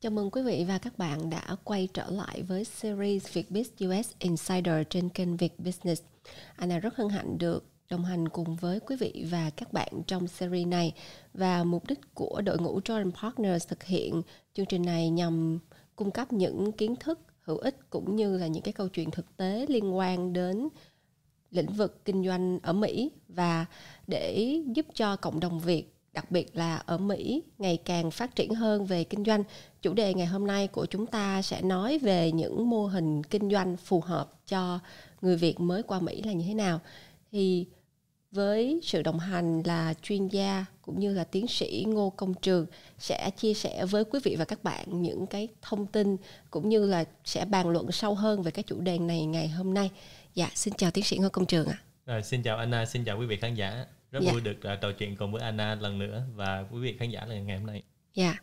Chào mừng quý vị và các bạn đã quay trở lại với series Vietbiz US Insider trên kênh Việt Business. Anna rất hân hạnh được đồng hành cùng với quý vị và các bạn trong series này và mục đích của đội ngũ Jordan Partners thực hiện chương trình này nhằm cung cấp những kiến thức, hữu ích cũng như là những cái câu chuyện thực tế liên quan đến lĩnh vực kinh doanh ở Mỹ và để giúp cho cộng đồng Việt đặc biệt là ở Mỹ ngày càng phát triển hơn về kinh doanh. Chủ đề ngày hôm nay của chúng ta sẽ nói về những mô hình kinh doanh phù hợp cho người Việt mới qua Mỹ là như thế nào. Thì với sự đồng hành là chuyên gia cũng như là tiến sĩ Ngô Công Trường sẽ chia sẻ với quý vị và các bạn những cái thông tin cũng như là sẽ bàn luận sâu hơn về cái chủ đề này ngày hôm nay. Dạ, xin chào tiến sĩ Ngô Công Trường ạ. À. Rồi, xin chào Anna, xin chào quý vị khán giả. Rất dạ. vui được uh, trò chuyện cùng với Anna lần nữa và quý vị khán giả là ngày hôm nay. Dạ,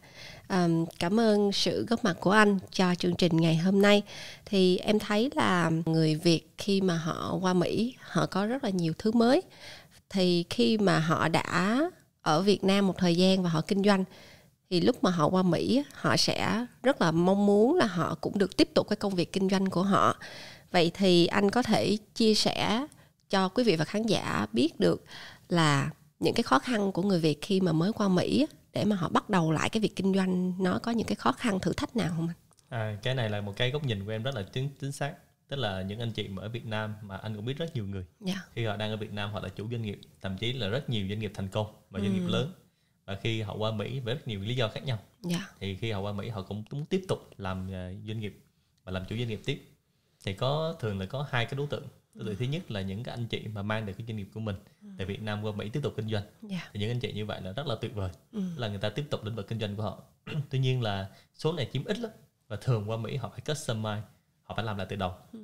um, cảm ơn sự góp mặt của anh cho chương trình ngày hôm nay. Thì em thấy là người Việt khi mà họ qua Mỹ, họ có rất là nhiều thứ mới. Thì khi mà họ đã ở Việt Nam một thời gian và họ kinh doanh, thì lúc mà họ qua Mỹ, họ sẽ rất là mong muốn là họ cũng được tiếp tục cái công việc kinh doanh của họ. Vậy thì anh có thể chia sẻ cho quý vị và khán giả biết được là những cái khó khăn của người Việt khi mà mới qua Mỹ để mà họ bắt đầu lại cái việc kinh doanh nó có những cái khó khăn thử thách nào không anh? À, cái này là một cái góc nhìn của em rất là chính chính xác tức là những anh chị mà ở Việt Nam mà anh cũng biết rất nhiều người yeah. Dạ. khi họ đang ở Việt Nam họ là chủ doanh nghiệp thậm chí là rất nhiều doanh nghiệp thành công và doanh ừ. nghiệp lớn và khi họ qua Mỹ với rất nhiều lý do khác nhau yeah. Dạ. thì khi họ qua Mỹ họ cũng muốn tiếp tục làm uh, doanh nghiệp và làm chủ doanh nghiệp tiếp thì có thường là có hai cái đối tượng đối thứ nhất là những cái anh chị mà mang được cái doanh nghiệp của mình ừ. tại Việt Nam qua Mỹ tiếp tục kinh doanh yeah. Dạ. thì những anh chị như vậy là rất là tuyệt vời ừ. là người ta tiếp tục lĩnh vực kinh doanh của họ tuy nhiên là số này chiếm ít lắm và thường qua Mỹ họ phải customize họ phải làm lại từ đầu ừ.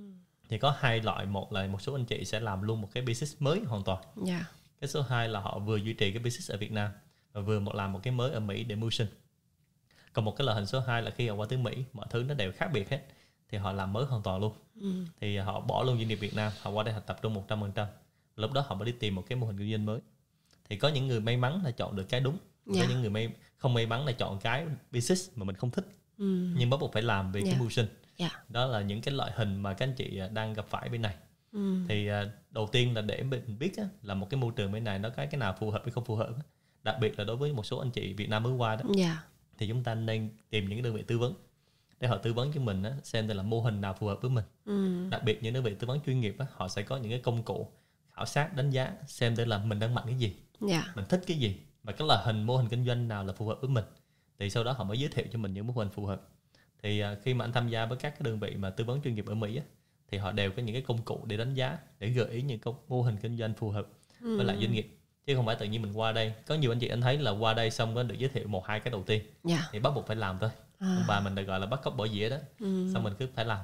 thì có hai loại một là một số anh chị sẽ làm luôn một cái business mới hoàn toàn yeah. Dạ. cái số hai là họ vừa duy trì cái business ở Việt Nam và vừa một làm một cái mới ở Mỹ để mưu sinh còn một cái loại hình số 2 là khi họ qua tới Mỹ mọi thứ nó đều khác biệt hết thì họ làm mới hoàn toàn luôn ừ. thì họ bỏ luôn doanh nghiệp Việt Nam họ qua đây họ tập trung một trăm phần trăm lúc đó họ mới đi tìm một cái mô hình kinh doanh mới thì có những người may mắn là chọn được cái đúng yeah. có dạ. những người may không may mắn là chọn cái business mà mình không thích ừ. nhưng bắt buộc phải làm vì yeah. cái dạ. mưu sinh yeah. Dạ. đó là những cái loại hình mà các anh chị à, đang gặp phải bên này ừ. thì à, đầu tiên là để mình biết á, là một cái môi trường bên này nó có cái nào phù hợp hay không phù hợp đặc biệt là đối với một số anh chị Việt Nam mới qua đó yeah. thì chúng ta nên tìm những đơn vị tư vấn để họ tư vấn cho mình á, xem đây là mô hình nào phù hợp với mình ừ. đặc biệt những đơn vị tư vấn chuyên nghiệp á, họ sẽ có những cái công cụ khảo sát đánh giá xem đây là mình đang mạnh cái gì yeah. Dạ. mình thích cái gì và cái là hình mô hình kinh doanh nào là phù hợp với mình thì sau đó họ mới giới thiệu cho mình những mô hình phù hợp thì uh, khi mà anh tham gia với các cái đơn vị mà tư vấn chuyên nghiệp ở Mỹ á, thì họ đều có những cái công cụ để đánh giá để gợi ý những công mô hình kinh doanh phù hợp ừ. với lại doanh nghiệp chứ không phải tự nhiên mình qua đây có nhiều anh chị anh thấy là qua đây xong có được giới thiệu một hai cái đầu tiên yeah. Dạ. thì bắt buộc phải làm thôi à. bà mình được gọi là bắt cóc bỏ dĩa đó ừ. xong mình cứ phải làm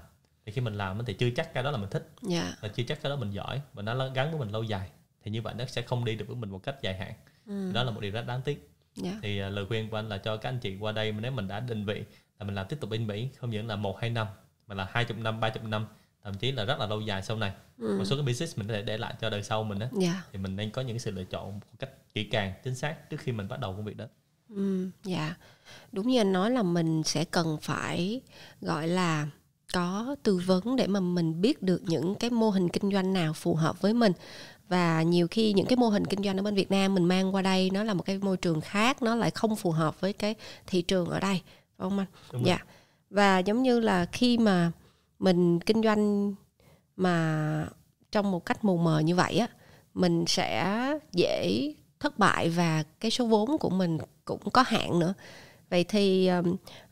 thì khi mình làm thì chưa chắc cái đó là mình thích yeah. Dạ. và chưa chắc cái đó mình giỏi và nó gắn với mình lâu dài thì như vậy nó sẽ không đi được với mình một cách dài hạn ừ. đó là một điều rất đáng tiếc yeah. Dạ. thì uh, lời khuyên của anh là cho các anh chị qua đây nếu mình đã định vị là mình làm tiếp tục bên Mỹ không những là một hai năm mà là hai chục năm ba chục năm thậm chí là rất là lâu dài sau này ừ. một số cái business mình có thể để lại cho đời sau mình đó yeah. thì mình nên có những sự lựa chọn một cách kỹ càng chính xác trước khi mình bắt đầu công việc đó Ừ, dạ đúng như anh nói là mình sẽ cần phải gọi là có tư vấn để mà mình biết được những cái mô hình kinh doanh nào phù hợp với mình và nhiều khi những cái mô hình kinh doanh ở bên Việt Nam mình mang qua đây nó là một cái môi trường khác nó lại không phù hợp với cái thị trường ở đây đúng không anh? Đúng dạ. Và giống như là khi mà mình kinh doanh mà trong một cách mù mờ như vậy á mình sẽ dễ thất bại và cái số vốn của mình cũng có hạn nữa vậy thì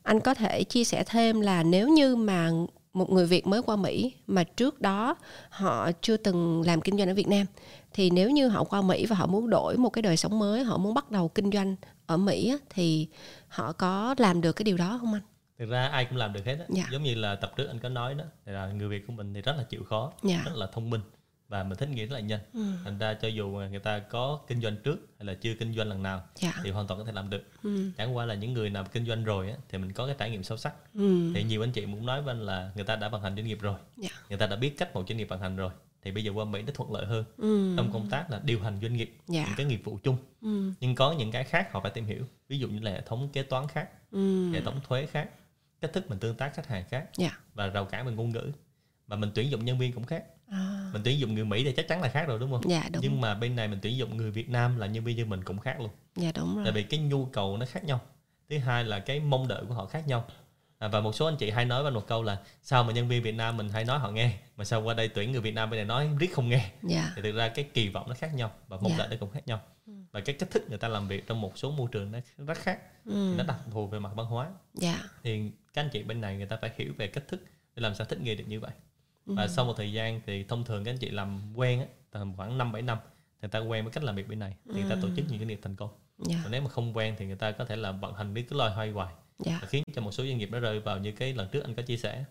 anh có thể chia sẻ thêm là nếu như mà một người Việt mới qua Mỹ mà trước đó họ chưa từng làm kinh doanh ở Việt Nam thì nếu như họ qua Mỹ và họ muốn đổi một cái đời sống mới, họ muốn bắt đầu kinh doanh ở Mỹ thì họ có làm được cái điều đó không anh? Thực ra ai cũng làm được hết á. Dạ. Giống như là tập trước anh có nói đó, là người Việt của mình thì rất là chịu khó, dạ. rất là thông minh và mình thích nghi rất là nhanh ừ. thành ra cho dù người ta có kinh doanh trước hay là chưa kinh doanh lần nào dạ. thì hoàn toàn có thể làm được ừ. chẳng qua là những người nào kinh doanh rồi á, thì mình có cái trải nghiệm sâu sắc ừ. thì nhiều anh chị muốn nói với anh là người ta đã vận hành doanh nghiệp rồi dạ. người ta đã biết cách một doanh nghiệp vận hành rồi thì bây giờ qua Mỹ nó thuận lợi hơn ừ. trong công tác là điều hành doanh nghiệp dạ. những cái nghiệp vụ chung ừ. nhưng có những cái khác họ phải tìm hiểu ví dụ như là hệ thống kế toán khác ừ. hệ thống thuế khác cách thức mình tương tác khách hàng khác. Dạ. và rào cản về ngôn ngữ và mình tuyển dụng nhân viên cũng khác à. Mình tuyển dụng người mỹ thì chắc chắn là khác rồi đúng không dạ, đúng. nhưng mà bên này mình tuyển dụng người việt nam là nhân viên như mình cũng khác luôn dạ đúng rồi tại vì cái nhu cầu nó khác nhau thứ hai là cái mong đợi của họ khác nhau à, và một số anh chị hay nói với một câu là sao mà nhân viên Việt Nam mình hay nói họ nghe mà sao qua đây tuyển người Việt Nam bên này nói riết không nghe yeah. Dạ. thì thực ra cái kỳ vọng nó khác nhau và mong yeah. đợi nó cũng khác nhau ừ. và cái cách thức người ta làm việc trong một số môi trường nó rất khác ừ. nó đặc thù về mặt văn hóa yeah. Dạ. thì các anh chị bên này người ta phải hiểu về cách thức để làm sao thích nghi được như vậy ừ. và sau một thời gian thì thông thường các anh chị làm quen á tầm khoảng năm bảy năm người ta quen với cách làm việc bên này thì người ta tổ chức những cái nghiệp thành công yeah. còn nếu mà không quen thì người ta có thể là vận hành biết cứ loay hoay hoài yeah. và khiến cho một số doanh nghiệp nó rơi vào như cái lần trước anh có chia sẻ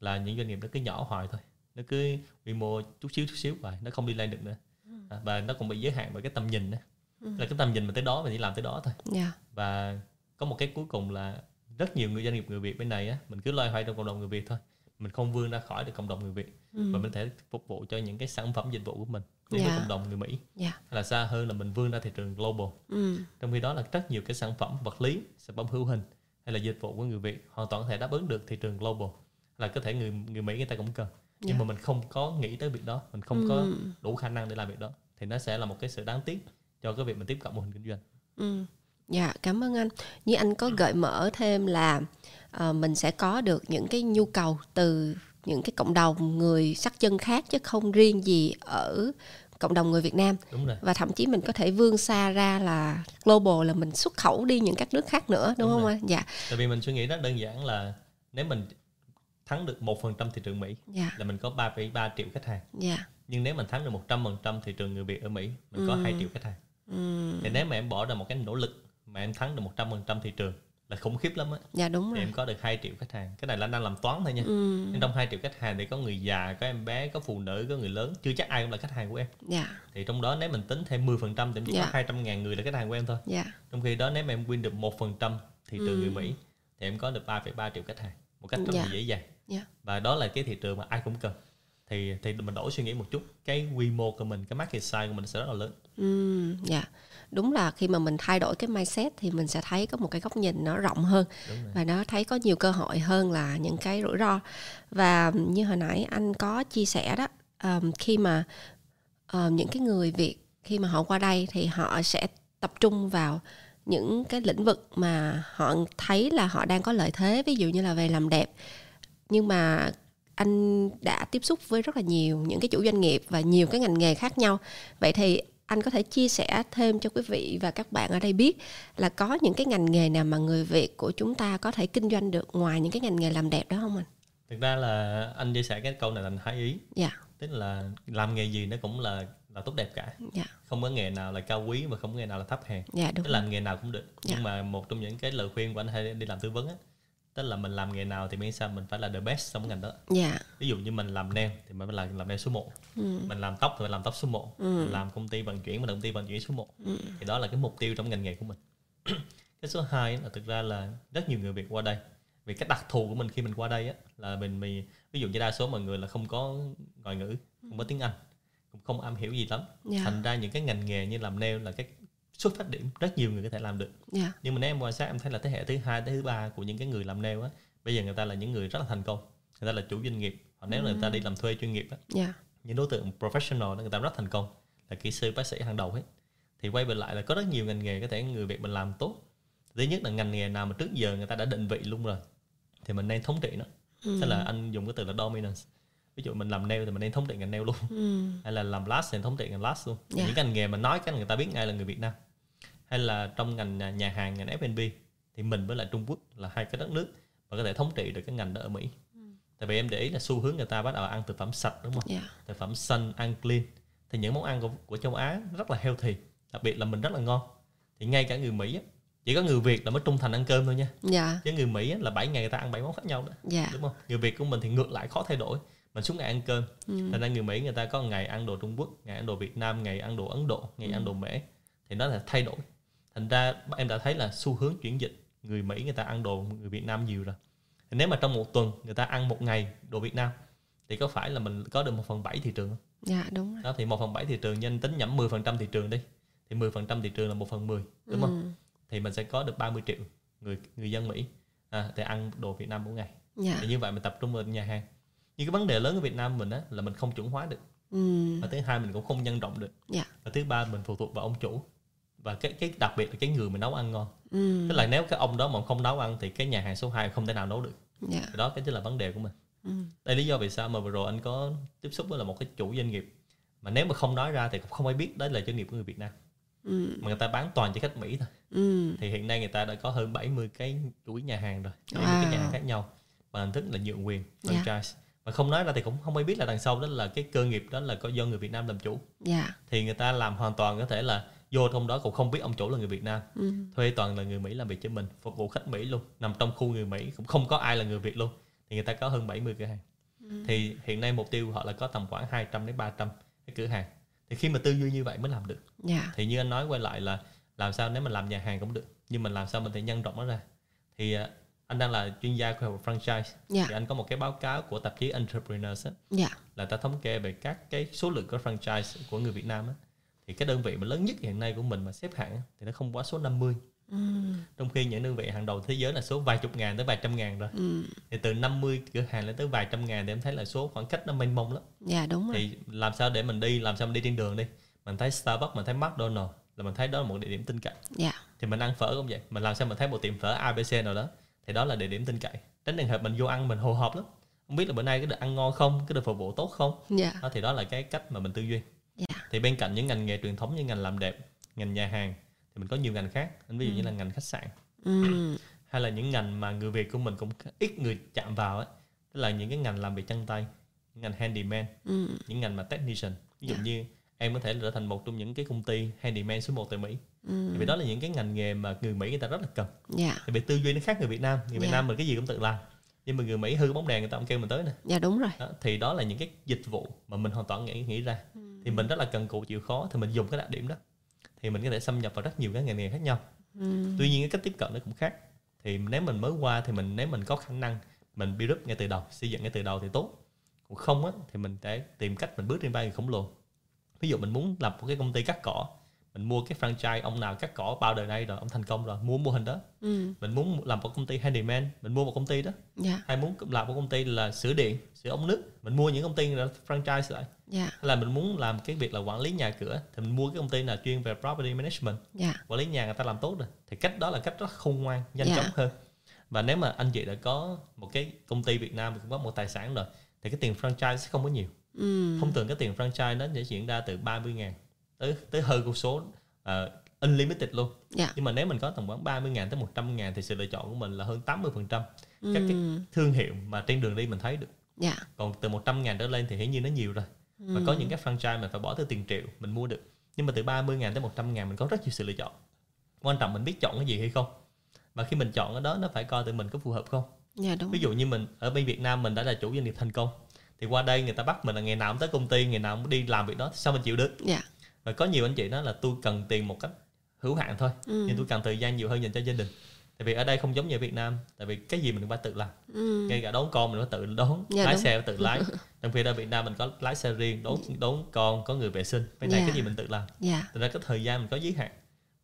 là những doanh nghiệp nó cứ nhỏ hoài thôi nó cứ quy mô chút xíu chút xíu hoài nó không đi lên được nữa ừ. à, và nó cũng bị giới hạn bởi cái tầm nhìn đó ừ. là cái tầm nhìn mà tới đó mình chỉ làm tới đó thôi yeah. và có một cái cuối cùng là rất nhiều người doanh nghiệp người Việt bên này á mình cứ loay hoay trong cộng đồng người Việt thôi mình không vươn ra khỏi được cộng đồng người Việt ừ. và mình thể phục vụ cho những cái sản phẩm dịch vụ của mình đến yeah. với cộng đồng người Mỹ yeah. hay là xa hơn là mình vươn ra thị trường global ừ. trong khi đó là rất nhiều cái sản phẩm vật lý sản phẩm hữu hình hay là dịch vụ của người Việt hoàn toàn có thể đáp ứng được thị trường global là có thể người người Mỹ người ta cũng cần nhưng yeah. mà mình không có nghĩ tới việc đó mình không ừ. có đủ khả năng để làm việc đó thì nó sẽ là một cái sự đáng tiếc cho cái việc mình tiếp cận mô hình kinh doanh ừ. Dạ, cảm ơn anh. Như anh có gợi mở thêm là uh, mình sẽ có được những cái nhu cầu từ những cái cộng đồng người sắc chân khác chứ không riêng gì ở cộng đồng người Việt Nam đúng rồi. và thậm chí mình có thể vươn xa ra là global là mình xuất khẩu đi những các nước khác nữa đúng, đúng không anh? Dạ. Tại vì mình suy nghĩ rất đơn giản là nếu mình thắng được một phần trăm thị trường Mỹ dạ. là mình có 3,3 triệu khách hàng. Dạ. Nhưng nếu mình thắng được một trăm phần trăm thị trường người Việt ở Mỹ mình ừ. có 2 triệu khách hàng. Ừ. Thì nếu mà em bỏ ra một cái nỗ lực mà em thắng được một trăm phần trăm thị trường là khủng khiếp lắm á. Dạ đúng rồi. Thì em có được 2 triệu khách hàng. Cái này là đang làm toán thôi nha. Ừ. trong 2 triệu khách hàng thì có người già, có em bé, có phụ nữ, có người lớn, chưa chắc ai cũng là khách hàng của em. Dạ. Thì trong đó nếu mình tính thêm 10% thì em chỉ dạ. có 200 ngàn người là khách hàng của em thôi. Dạ. Trong khi đó nếu mà em win được 1% thị trường ừ. người Mỹ thì em có được 3,3 triệu khách hàng một cách rất dạ. là dễ dàng. Dạ. Và đó là cái thị trường mà ai cũng cần thì thì mình đổi suy nghĩ một chút cái quy mô của mình cái market size của mình sẽ rất là lớn. Ừ, dạ đúng là khi mà mình thay đổi cái mindset thì mình sẽ thấy có một cái góc nhìn nó rộng hơn và nó thấy có nhiều cơ hội hơn là những cái rủi ro. Và như hồi nãy anh có chia sẻ đó um, khi mà uh, những cái người việt khi mà họ qua đây thì họ sẽ tập trung vào những cái lĩnh vực mà họ thấy là họ đang có lợi thế ví dụ như là về làm đẹp. Nhưng mà anh đã tiếp xúc với rất là nhiều những cái chủ doanh nghiệp và nhiều cái ngành nghề khác nhau. Vậy thì anh có thể chia sẻ thêm cho quý vị và các bạn ở đây biết là có những cái ngành nghề nào mà người Việt của chúng ta có thể kinh doanh được ngoài những cái ngành nghề làm đẹp đó không anh? Thực ra là anh chia sẻ cái câu này anh hai ý. Dạ. Tức là làm nghề gì nó cũng là là tốt đẹp cả. Dạ. Không có nghề nào là cao quý và không có nghề nào là thấp hèn. Dạ đúng. Tức làm nghề nào cũng được. Dạ. Nhưng mà một trong những cái lời khuyên của anh hay đi làm tư vấn á tức là mình làm nghề nào thì miễn sao mình phải là the best trong ngành đó dạ ví dụ như mình làm nail thì mình phải là làm nail số 1 ừ. mình làm tóc thì phải làm tóc số 1 ừ. mình làm công ty vận chuyển mình làm công ty vận chuyển số 1 ừ. thì đó là cái mục tiêu trong ngành nghề của mình cái số 2 là thực ra là rất nhiều người Việt qua đây vì cái đặc thù của mình khi mình qua đây á là mình, mình ví dụ như đa số mọi người là không có ngoại ngữ không có tiếng Anh cũng không am hiểu gì lắm yeah. Dạ. thành ra những cái ngành nghề như làm nail là cái xuất phát điểm rất nhiều người có thể làm được yeah. Dạ. nhưng mà nếu em quan sát em thấy là thế hệ thứ hai tới thứ ba của những cái người làm nail á bây giờ người ta là những người rất là thành công người ta là chủ doanh nghiệp hoặc nếu ừ. người ta đi làm thuê chuyên nghiệp á yeah. Dạ. những đối tượng professional đó người ta rất thành công là kỹ sư bác sĩ hàng đầu hết thì quay về lại là có rất nhiều ngành nghề có thể người việt mình làm tốt thứ nhất là ngành nghề nào mà trước giờ người ta đã định vị luôn rồi thì mình nên thống trị nó ừ. tức là anh dùng cái từ là dominance ví dụ mình làm nail thì mình nên thống trị ngành nail luôn ừ. hay là làm last thì thống trị ngành last luôn yeah. Dạ. những ngành nghề mà nói cái người ta biết ngay là người việt nam hay là trong ngành nhà hàng ngành F&B thì mình với lại Trung Quốc là hai cái đất nước mà có thể thống trị được cái ngành đó ở Mỹ ừ. tại vì em để ý là xu hướng người ta bắt đầu ăn thực phẩm sạch đúng không yeah. Dạ. thực phẩm xanh ăn clean thì những món ăn của, của châu Á rất là healthy đặc biệt là mình rất là ngon thì ngay cả người Mỹ á, chỉ có người Việt là mới trung thành ăn cơm thôi nha. Dạ. chứ người Mỹ á, là 7 ngày người ta ăn bảy món khác nhau đó. Dạ. đúng không người Việt của mình thì ngược lại khó thay đổi mình xuống ngày ăn cơm ừ. thành ra người Mỹ người ta có ngày ăn đồ Trung Quốc ngày ăn đồ Việt Nam ngày ăn đồ Ấn Độ ngày ừ. ăn đồ Mễ thì nó là thay đổi thành ra em đã thấy là xu hướng chuyển dịch người Mỹ người ta ăn đồ người Việt Nam nhiều rồi nếu mà trong một tuần người ta ăn một ngày đồ Việt Nam thì có phải là mình có được một phần bảy thị trường không? Dạ đúng rồi. Đó thì một phần bảy thị trường nhân tính nhẩm 10% thị trường đi thì 10% thị trường là một phần 10 đúng ừ. không? Thì mình sẽ có được 30 triệu người người dân Mỹ à, để ăn đồ Việt Nam mỗi ngày yeah. thì như vậy mình tập trung vào nhà hàng nhưng cái vấn đề lớn ở Việt Nam mình á là mình không chuẩn hóa được ừ. và thứ hai mình cũng không nhân rộng được yeah. và thứ ba mình phụ thuộc vào ông chủ và cái cái đặc biệt là cái người mình nấu ăn ngon ừ. tức là nếu cái ông đó mà không nấu ăn thì cái nhà hàng số 2 không thể nào nấu được yeah. đó cái chính là vấn đề của mình ừ. đây lý do vì sao mà vừa rồi anh có tiếp xúc với là một cái chủ doanh nghiệp mà nếu mà không nói ra thì cũng không ai biết đấy là doanh nghiệp của người Việt Nam ừ. mà người ta bán toàn cho khách Mỹ thôi ừ. thì hiện nay người ta đã có hơn 70 cái chuỗi nhà hàng rồi 70 wow. cái nhà hàng khác nhau bằng hình thức là nhượng quyền franchise yeah. mà không nói ra thì cũng không ai biết là đằng sau đó là cái cơ nghiệp đó là có do người Việt Nam làm chủ yeah. thì người ta làm hoàn toàn có thể là vô trong đó cũng không biết ông chủ là người Việt Nam ừ. thuê toàn là người Mỹ làm việc cho mình phục vụ khách Mỹ luôn nằm trong khu người Mỹ cũng không có ai là người Việt luôn thì người ta có hơn 70 cửa hàng ừ. thì hiện nay mục tiêu họ là có tầm khoảng 200 đến 300 cái cửa hàng thì khi mà tư duy như vậy mới làm được yeah. thì như anh nói quay lại là làm sao nếu mình làm nhà hàng cũng được nhưng mình làm sao mình thể nhân rộng nó ra thì uh, anh đang là chuyên gia của franchise yeah. thì anh có một cái báo cáo của tạp chí Entrepreneurs á, yeah. là ta thống kê về các cái số lượng của franchise của người Việt Nam á, thì cái đơn vị mà lớn nhất hiện nay của mình mà xếp hạng thì nó không quá số 50 ừ. trong khi những đơn vị hàng đầu thế giới là số vài chục ngàn tới vài trăm ngàn rồi. Ừ. thì từ 50 cửa hàng lên tới vài trăm ngàn thì em thấy là số khoảng cách nó mênh mông lắm. Dạ đúng rồi. Thì làm sao để mình đi làm sao mình đi trên đường đi? Mình thấy Starbucks mình thấy McDonald là mình thấy đó là một địa điểm tin cậy. Dạ. thì mình ăn phở cũng vậy? Mình làm sao mình thấy một tiệm phở ABC nào đó? Thì đó là địa điểm tin cậy. Tránh trường hợp mình vô ăn mình hồ hộp lắm. Không biết là bữa nay có được ăn ngon không? Có được phục vụ tốt không? Dạ. đó, thì đó là cái cách mà mình tư duy dạ. thì bên cạnh những ngành nghề truyền thống như ngành làm đẹp ngành nhà hàng thì mình có nhiều ngành khác anh ví dụ ừ. như là ngành khách sạn ừ. hay là những ngành mà người việt của mình cũng ít người chạm vào ấy tức là những cái ngành làm việc chân tay những ngành handyman ừ. những ngành mà technician ví dụ Dạ. như em có thể trở thành một trong những cái công ty handyman số 1 tại Mỹ Ừ. vì đó là những cái ngành nghề mà người Mỹ người ta rất là cần dạ thì về tư duy nó khác người Việt Nam người Việt Dạ. Nam mình cái gì cũng tự làm nhưng mà người Mỹ hư bóng đèn người ta cũng kêu mình tới nè dạ đúng rồi đó, thì đó là những cái dịch vụ mà mình hoàn toàn nghĩ nghĩ ra Ừ. thì mình rất là cần cù chịu khó thì mình dùng cái đặc điểm đó. Thì mình có thể xâm nhập vào rất nhiều cái ngành nghề khác nhau. Ừ. tuy nhiên cái cách tiếp cận nó cũng khác. Thì nếu mình mới qua thì mình nếu mình có khả năng mình build up ngay từ đầu xây dựng ngay từ đầu thì tốt. Còn không á thì mình sẽ tìm cách mình bước trên vai người khổng lồ. Ví dụ mình muốn lập một cái công ty cắt cỏ mình mua cái franchise ông nào cắt cỏ bao đời nay rồi ông thành công rồi mua mô hình đó. Ừ. mình muốn làm một công ty handyman mình mua một công ty đó. Dạ. Hay muốn làm một công ty là sửa điện sửa ống nước mình mua những công ty là franchise lại dạ. Hay là mình muốn làm cái việc là quản lý nhà cửa thì mình mua cái công ty nào chuyên về property management. Dạ. Quản lý nhà người ta làm tốt rồi thì cách đó là cách rất khôn ngoan nhanh Dạ. chóng hơn. Và nếu mà anh chị đã có một cái công ty Việt Nam cũng có một tài sản rồi thì cái tiền franchise sẽ không có nhiều. Ừ. thông thường cái tiền franchise nó sẽ diễn ra từ 30 ngàn tới tới hơn con số uh, unlimited luôn. Dạ. Nhưng mà nếu mình có tầm khoảng 30 ngàn tới 100 ngàn thì sự lựa chọn của mình là hơn 80 phần trăm. Các cái thương hiệu mà trên đường đi mình thấy được. Dạ. Còn từ 100 ngàn trở lên thì hiển nhiên nó nhiều rồi và Ừ. có những cái franchise mình phải bỏ tới tiền triệu mình mua được. Nhưng mà từ 30 ngàn tới 100 ngàn mình có rất nhiều sự lựa chọn. Quan trọng mình biết chọn cái gì hay không. Và khi mình chọn cái đó nó phải coi từ mình có phù hợp không. Dạ đúng ví dụ như mình ở bên Việt Nam mình đã là chủ doanh nghiệp thành công thì qua đây người ta bắt mình là ngày nào cũng tới công ty ngày nào cũng đi làm việc đó sao mình chịu được? Dạ. Và có nhiều anh chị nói là tôi cần tiền một cách hữu hạn thôi. Ừ. nhưng tôi cần thời gian nhiều hơn dành cho gia đình tại vì ở đây không giống như ở Việt Nam tại vì cái gì mình cũng phải tự làm ừ. ngay cả đón con mình phải tự đón Dạ, lái đúng. xe phải tự lái trong khi ở Việt Nam mình có lái xe riêng đón đón con có người vệ sinh bên này Dạ. cái gì mình tự làm dạ Thành ra cái thời gian mình có giới hạn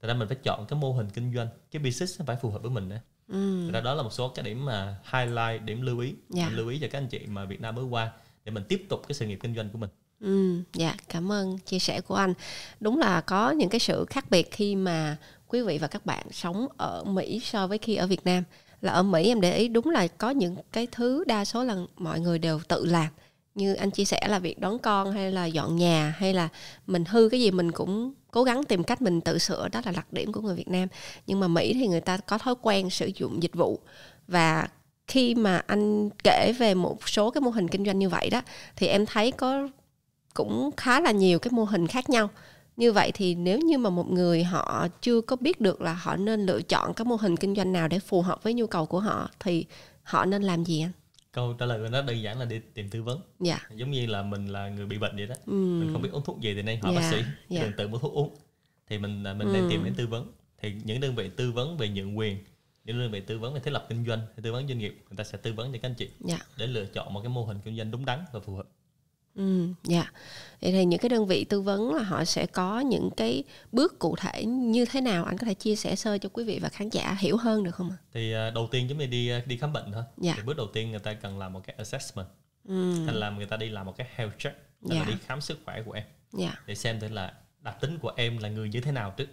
Thành ra mình phải chọn cái mô hình kinh doanh Cái business phải phù hợp với mình nữa ừ. Thành ra đó là một số cái điểm mà highlight, điểm lưu ý Dạ. Mình lưu ý cho các anh chị mà Việt Nam mới qua Để mình tiếp tục cái sự nghiệp kinh doanh của mình Ừ, dạ cảm ơn chia sẻ của anh. Đúng là có những cái sự khác biệt khi mà quý vị và các bạn sống ở Mỹ so với khi ở Việt Nam. Là ở Mỹ em để ý đúng là có những cái thứ đa số là mọi người đều tự làm. Như anh chia sẻ là việc đón con hay là dọn nhà hay là mình hư cái gì mình cũng cố gắng tìm cách mình tự sửa, đó là đặc điểm của người Việt Nam. Nhưng mà Mỹ thì người ta có thói quen sử dụng dịch vụ và khi mà anh kể về một số cái mô hình kinh doanh như vậy đó, thì em thấy có cũng khá là nhiều cái mô hình khác nhau như vậy thì nếu như mà một người họ chưa có biết được là họ nên lựa chọn cái mô hình kinh doanh nào để phù hợp với nhu cầu của họ thì họ nên làm gì anh? Câu trả lời của nó đơn giản là đi tìm tư vấn. Dạ. Giống như là mình là người bị bệnh vậy đó. Ừ. Mình không biết uống thuốc gì thì nên hỏi Dạ, bác sĩ dạ. Đừng tự mua thuốc uống. Thì mình à, mình Ừ. nên tìm đến tư vấn. Thì những đơn vị tư vấn về nhượng quyền Những đơn vị tư vấn về thiết lập kinh doanh Tư vấn doanh nghiệp Người ta sẽ tư vấn cho các anh chị dạ. để lựa chọn một cái mô hình kinh doanh đúng đắn và phù hợp Ừ, dạ. Vậy thì những cái đơn vị tư vấn là họ sẽ có những cái bước cụ thể như thế nào anh có thể chia sẻ sơ cho quý vị và khán giả hiểu hơn được không ạ? Thì uh, đầu tiên chúng ta đi đi khám bệnh thôi. Dạ. Thì bước đầu tiên người ta cần làm một cái assessment. Ừ. Thành làm người ta đi làm một cái health check, dạ. là đi khám sức khỏe của em. Dạ. Để xem thử là đặc tính của em là người như thế nào trước.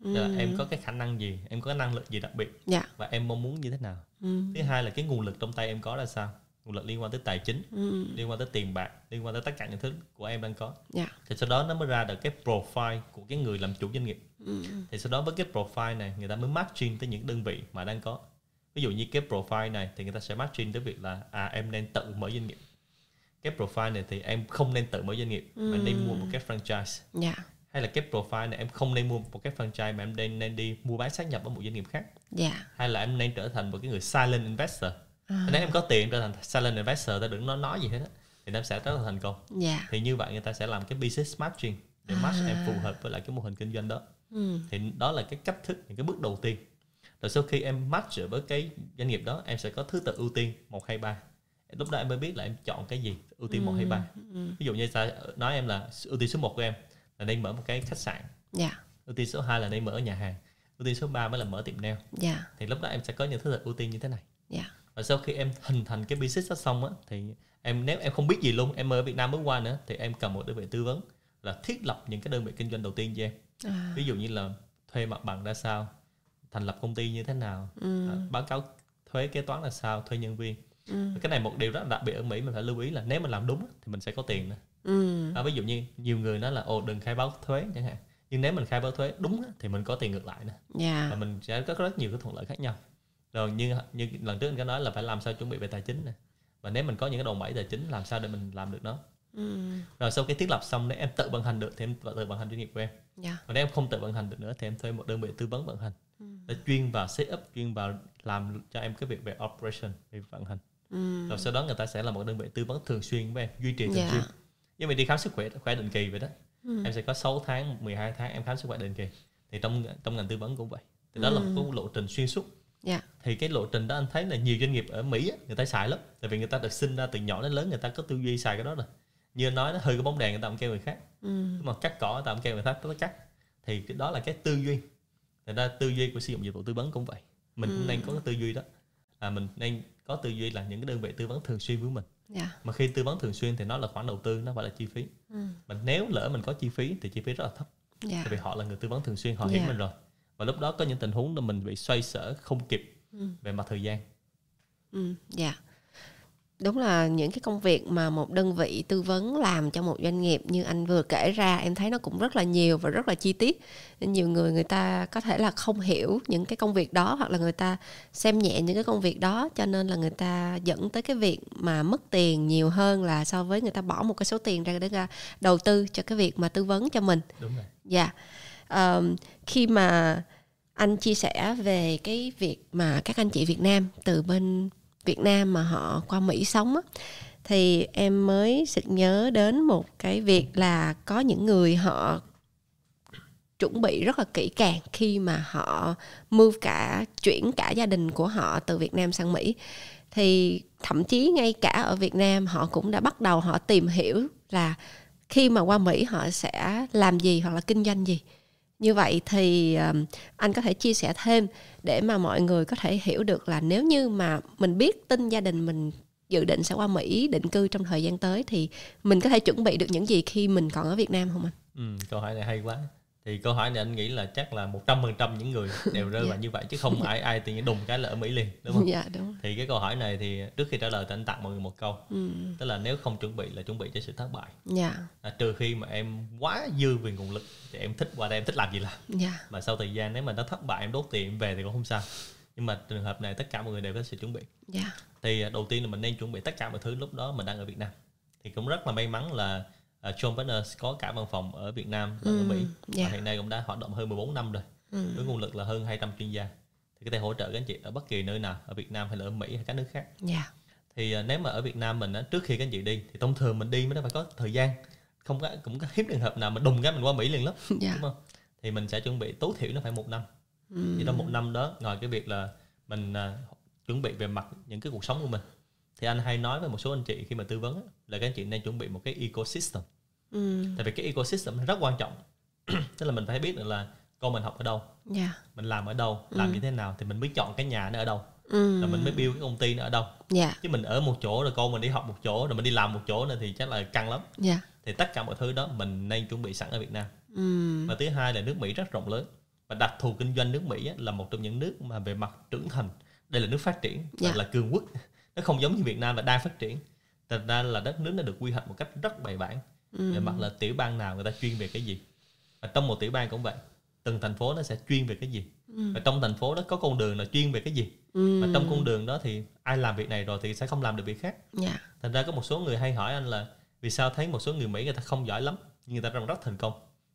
Ừ. Là em có cái khả năng gì, em có cái năng lực gì đặc biệt dạ. và em mong muốn như thế nào. Ừ. Thứ hai là cái nguồn lực trong tay em có ra sao nguồn lực liên quan tới tài chính ừ. liên quan tới tiền bạc liên quan tới tất cả những thứ của em đang có yeah. Dạ. thì sau đó nó mới ra được cái profile của cái người làm chủ doanh nghiệp ừ. thì sau đó với cái profile này người ta mới matching tới những đơn vị mà đang có ví dụ như cái profile này thì người ta sẽ matching tới việc là à em nên tự mở doanh nghiệp cái profile này thì em không nên tự mở doanh nghiệp ừ. mà nên mua một cái franchise yeah. Dạ. hay là cái profile này em không nên mua một cái franchise mà em nên nên đi mua bán sát nhập ở một doanh nghiệp khác yeah. Dạ. hay là em nên trở thành một cái người silent investor à. nếu em có tiền trở thành silent investor ta đừng nói nói gì hết á thì em sẽ rất là thành công yeah. Dạ. thì như vậy người ta sẽ làm cái business matching để à. match em phù hợp với lại cái mô hình kinh doanh đó ừ. thì đó là cái cách thức những cái bước đầu tiên rồi sau khi em match với cái doanh nghiệp đó em sẽ có thứ tự ưu tiên một hai ba lúc đó em mới biết là em chọn cái gì ưu tiên một hay ba ừ. ví dụ như ta nói em là ưu tiên số 1 của em là nên mở một cái khách sạn yeah. Dạ. ưu tiên số 2 là nên mở nhà hàng ưu tiên số 3 mới là mở tiệm nail yeah. Dạ. thì lúc đó em sẽ có những thứ tự ưu tiên như thế này yeah và sau khi em hình thành cái business đó xong á thì em nếu em không biết gì luôn em ở Việt Nam mới qua nữa thì em cần một đơn vị tư vấn là thiết lập những cái đơn vị kinh doanh đầu tiên cho em à. ví dụ như là thuê mặt bằng ra sao thành lập công ty như thế nào ừ. à, báo cáo thuế kế toán là sao thuê nhân viên ừ. cái này một điều rất là đặc biệt ở Mỹ mình phải lưu ý là nếu mình làm đúng thì mình sẽ có tiền nữa ừ. à, ví dụ như nhiều người nói là ồ đừng khai báo thuế chẳng hạn nhưng nếu mình khai báo thuế đúng thì mình có tiền ngược lại nữa yeah. Dạ. và mình sẽ có rất nhiều cái thuận lợi khác nhau rồi như như lần trước anh có nói là phải làm sao chuẩn bị về tài chính này và nếu mình có những cái đòn bẩy tài chính làm sao để mình làm được nó ừ. rồi sau khi thiết lập xong nếu em tự vận hành được thì em tự vận hành doanh nghiệp của em yeah. Dạ. còn nếu em không tự vận hành được nữa thì em thuê một đơn vị tư vấn vận hành ừ. để chuyên vào set up chuyên vào làm cho em cái việc về operation về vận hành ừ. rồi sau đó người ta sẽ là một đơn vị tư vấn thường xuyên với em duy trì thường yeah. Dạ. xuyên như mình đi khám sức khỏe khỏe định kỳ vậy đó ừ. em sẽ có 6 tháng 12 tháng em khám sức khỏe định kỳ thì trong trong ngành tư vấn cũng vậy thì đó ừ. là một cái lộ trình xuyên suốt yeah. Dạ. thì cái lộ trình đó anh thấy là nhiều doanh nghiệp ở Mỹ người ta xài lắm tại vì người ta được sinh ra từ nhỏ đến lớn người ta có tư duy xài cái đó rồi như anh nói nó hơi cái bóng đèn người ta cũng kêu người khác ừ. mà cắt cỏ người ta cũng kêu người khác nó cắt thì cái đó là cái tư duy người ta tư duy của sử dụng dịch vụ tư vấn cũng vậy mình ừ. cũng nên có cái tư duy đó là mình nên có tư duy là những cái đơn vị tư vấn thường xuyên với mình yeah. Dạ. mà khi tư vấn thường xuyên thì nó là khoản đầu tư nó phải là chi phí ừ. mà nếu lỡ mình có chi phí thì chi phí rất là thấp yeah. Dạ. tại vì họ là người tư vấn thường xuyên họ hiểu mình rồi và lúc đó có những tình huống là mình bị xoay sở không kịp ừ. về mặt thời gian. Ừ dạ. Đúng là những cái công việc mà một đơn vị tư vấn làm cho một doanh nghiệp như anh vừa kể ra em thấy nó cũng rất là nhiều và rất là chi tiết. Nên nhiều người người ta có thể là không hiểu những cái công việc đó hoặc là người ta xem nhẹ những cái công việc đó cho nên là người ta dẫn tới cái việc mà mất tiền nhiều hơn là so với người ta bỏ một cái số tiền ra để ra đầu tư cho cái việc mà tư vấn cho mình. Đúng rồi. Dạ. yeah um, khi mà anh chia sẻ về cái việc mà các anh chị Việt Nam từ bên Việt Nam mà họ qua Mỹ sống á, thì em mới sực nhớ đến một cái việc là có những người họ chuẩn bị rất là kỹ càng khi mà họ move cả chuyển cả gia đình của họ từ Việt Nam sang Mỹ. Thì thậm chí ngay cả ở Việt Nam họ cũng đã bắt đầu họ tìm hiểu là khi mà qua Mỹ họ sẽ làm gì hoặc là kinh doanh gì như vậy thì ờ, anh có thể chia sẻ thêm để mà mọi người có thể hiểu được là nếu như mà mình biết tin gia đình mình dự định sẽ qua Mỹ định cư trong thời gian tới thì mình có thể chuẩn bị được những gì khi mình còn ở Việt Nam không anh? Ừ, câu hỏi này hay quá thì câu hỏi này anh nghĩ là chắc là một trăm phần trăm những người đều rơi yeah. vào như vậy chứ không ai ai tự nhiên đùng cái là ở Mỹ liền đúng không? Dạ đúng. Thì cái câu hỏi này thì trước khi trả lời thì anh tặng mọi người một câu ừ. tức là nếu không chuẩn bị là chuẩn bị cho sự thất bại. Dạ. À, trừ khi mà em quá dư về nguồn lực thì em thích qua đây em thích làm gì làm. Dạ. Mà sau thời gian nếu mà nó thất bại em đốt tiền em về thì cũng không sao. Nhưng mà trường hợp này tất cả mọi người đều có sự chuẩn bị. Dạ. Thì à, đầu tiên là mình nên chuẩn bị tất cả mọi thứ lúc đó mình đang ở Việt Nam. Thì cũng rất là may mắn là uh, John Partners có cả văn phòng ở Việt Nam và ừ, ở Mỹ yeah. và dạ. hiện nay cũng đã hoạt động hơn 14 năm rồi ừ. với nguồn lực là hơn 200 chuyên gia thì có thể hỗ trợ các anh chị ở bất kỳ nơi nào ở Việt Nam hay là ở Mỹ hay các nước khác yeah. Dạ. thì uh, nếu mà ở Việt Nam mình á, trước khi các anh chị đi thì thông thường mình đi mới phải có thời gian không có cũng có hiếm trường hợp nào mà đùng cái mình qua Mỹ liền lắm yeah. Dạ. đúng không thì mình sẽ chuẩn bị tối thiểu nó phải một năm ừ. thì trong một năm đó ngoài cái việc là mình uh, chuẩn bị về mặt những cái cuộc sống của mình thì anh hay nói với một số anh chị khi mà tư vấn là các anh chị nên chuẩn bị một cái ecosystem ừ. tại vì cái ecosystem rất quan trọng tức là mình phải biết được là con mình học ở đâu yeah. Dạ. mình làm ở đâu làm ừ. như thế nào thì mình biết chọn cái nhà nó ở đâu ừ. rồi mình mới build cái công ty nó ở đâu yeah. Dạ. chứ mình ở một chỗ rồi con mình đi học một chỗ rồi mình đi làm một chỗ nữa thì chắc là căng lắm yeah. Dạ. thì tất cả mọi thứ đó mình nên chuẩn bị sẵn ở Việt Nam ừ. và thứ hai là nước Mỹ rất rộng lớn và đặc thù kinh doanh nước Mỹ là một trong những nước mà về mặt trưởng thành đây là nước phát triển yeah. là cường quốc nó không giống như Việt Nam và đang phát triển thật ra là đất nước nó được quy hoạch một cách rất bài bản ừ. về mặt là tiểu bang nào người ta chuyên về cái gì và trong một tiểu bang cũng vậy từng thành phố nó sẽ chuyên về cái gì ừ. và trong thành phố đó có con đường là chuyên về cái gì ừ. và trong con đường đó thì ai làm việc này rồi thì sẽ không làm được việc khác yeah. Dạ. thành ra có một số người hay hỏi anh là vì sao thấy một số người mỹ người ta không giỏi lắm nhưng người ta đang rất thành công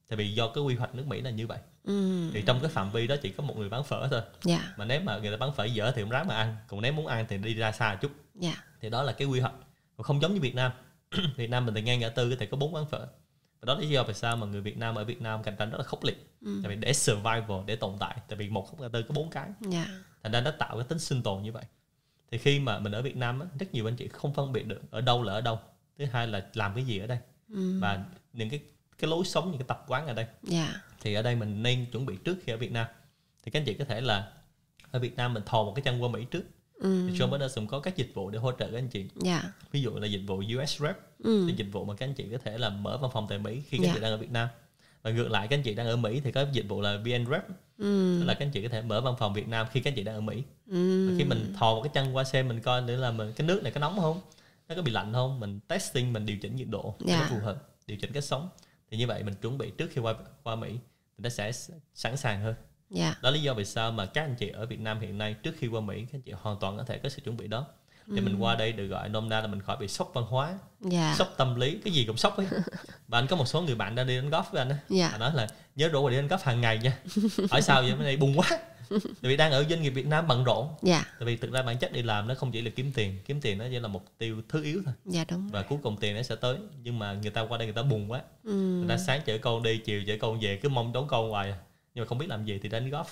tại vì do cái quy hoạch nước mỹ là như vậy ừ. thì trong cái phạm vi đó chỉ có một người bán phở thôi yeah. Dạ. mà nếu mà người ta bán phở dở thì không ráng mà ăn còn nếu muốn ăn thì đi ra xa chút yeah. Dạ. thì đó là cái quy hoạch còn không giống như việt nam việt nam mình thì ngay ngã tư có thể có bốn quán phở. Và đó là lý do vì sao mà người Việt Nam ở Việt Nam cạnh tranh rất là khốc liệt. Ừ. tại vì để survival để tồn tại tại vì một ngã tư có bốn cái. Yeah. thành ra nó tạo cái tính sinh tồn như vậy. Thì khi mà mình ở Việt Nam á, rất nhiều anh chị không phân biệt được ở đâu là ở đâu. Thứ hai là làm cái gì ở đây. Ừ. và những cái cái lối sống những cái tập quán ở đây. Yeah. thì ở đây mình nên chuẩn bị trước khi ở Việt Nam. Thì các anh chị có thể là ở Việt Nam mình thò một cái chân qua Mỹ trước ừ. thì Berners cũng có các dịch vụ để hỗ trợ các anh chị yeah. Dạ. ví dụ là dịch vụ US Rep ừ. thì dịch vụ mà các anh chị có thể là mở văn phòng tại Mỹ khi các yeah. anh chị dạ. đang ở Việt Nam và ngược lại các anh chị đang ở Mỹ thì có dịch vụ là VN Rep ừ. tức là các anh chị có thể mở văn phòng Việt Nam khi các anh chị đang ở Mỹ ừ. và khi mình thò một cái chân qua xem mình coi nữa là mình cái nước này có nóng không nó có bị lạnh không mình testing mình điều chỉnh nhiệt độ yeah. nó dạ. phù hợp điều chỉnh cách sống thì như vậy mình chuẩn bị trước khi qua qua Mỹ nó sẽ sẵn sàng hơn yeah. Dạ. đó là lý do vì sao mà các anh chị ở Việt Nam hiện nay trước khi qua Mỹ các anh chị hoàn toàn có thể có sự chuẩn bị đó để ừ. mình qua đây được gọi nôm na là mình khỏi bị sốc văn hóa yeah. Dạ. sốc tâm lý cái gì cũng sốc ấy và anh có một số người bạn đang đi đánh golf với anh á yeah. Dạ. nói là nhớ rủ đi đánh golf hàng ngày nha hỏi sao vậy bên đây buồn quá tại vì đang ở doanh nghiệp Việt Nam bận rộn dạ. tại vì thực ra bản chất đi làm nó không chỉ là kiếm tiền kiếm tiền nó chỉ là mục tiêu thứ yếu thôi dạ đúng và cuối cùng tiền nó sẽ tới nhưng mà người ta qua đây người ta buồn quá ừ. người ta sáng chở con đi chiều chở con về cứ mong đón con hoài nhưng mà không biết làm gì thì đánh golf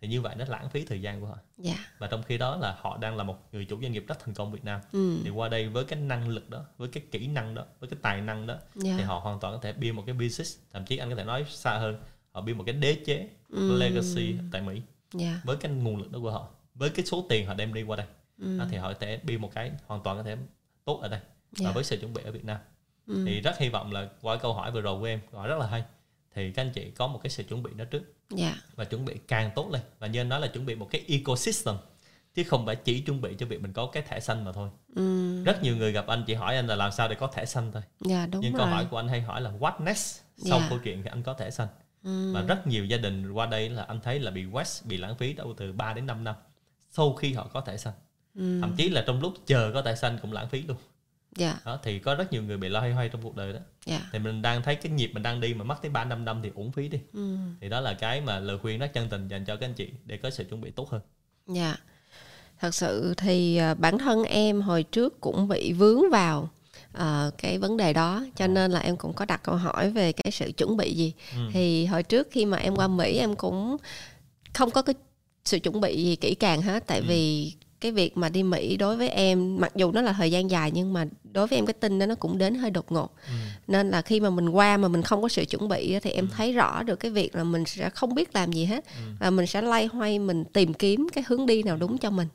thì như vậy nó lãng phí thời gian của họ yeah. Dạ. và trong khi đó là họ đang là một người chủ doanh nghiệp rất thành công Việt Nam ừ. thì qua đây với cái năng lực đó với cái kỹ năng đó với cái tài năng đó yeah. Dạ. thì họ hoàn toàn có thể build một cái business thậm chí anh có thể nói xa hơn họ build một cái đế chế ừ. legacy tại Mỹ yeah. với cái nguồn lực đó của họ với cái số tiền họ đem đi qua đây ừ. thì họ có thể build một cái hoàn toàn có thể tốt ở đây yeah. và với sự chuẩn bị ở Việt Nam ừ. thì rất hy vọng là qua câu hỏi vừa rồi của em hỏi rất là hay thì các anh chị có một cái sự chuẩn bị đó trước yeah. Dạ. và chuẩn bị càng tốt lên và như anh nói là chuẩn bị một cái ecosystem chứ không phải chỉ chuẩn bị cho việc mình có cái thẻ xanh mà thôi ừ. rất nhiều người gặp anh chỉ hỏi anh là làm sao để có thẻ xanh thôi yeah, dạ, đúng nhưng rồi. câu hỏi của anh hay hỏi là what next sau yeah. Dạ. câu chuyện thì anh có thẻ xanh ừ. và rất nhiều gia đình qua đây là anh thấy là bị west bị lãng phí đâu từ 3 đến 5 năm sau khi họ có thẻ xanh ừ. thậm chí là trong lúc chờ có thẻ xanh cũng lãng phí luôn yeah. Dạ. đó thì có rất nhiều người bị loay hoay trong cuộc đời đó yeah. Dạ. thì mình đang thấy cái nhịp mình đang đi mà mất tới ba năm năm thì uổng phí đi ừ. thì đó là cái mà lời khuyên rất chân tình dành cho các anh chị để có sự chuẩn bị tốt hơn dạ yeah. thật sự thì à, bản thân em hồi trước cũng bị vướng vào uh, cái vấn đề đó cho ừ. nên là em cũng có đặt câu hỏi về cái sự chuẩn bị gì ừ. thì hồi trước khi mà em qua mỹ em cũng không có cái sự chuẩn bị gì kỹ càng hết tại ừ. vì cái việc mà đi Mỹ đối với em mặc dù nó là thời gian dài nhưng mà đối với em cái tin đó nó cũng đến hơi đột ngột ừ. nên là khi mà mình qua mà mình không có sự chuẩn bị thì em ừ. thấy rõ được cái việc là mình sẽ không biết làm gì hết ừ. và mình sẽ lay hoay mình tìm kiếm cái hướng đi nào đúng cho mình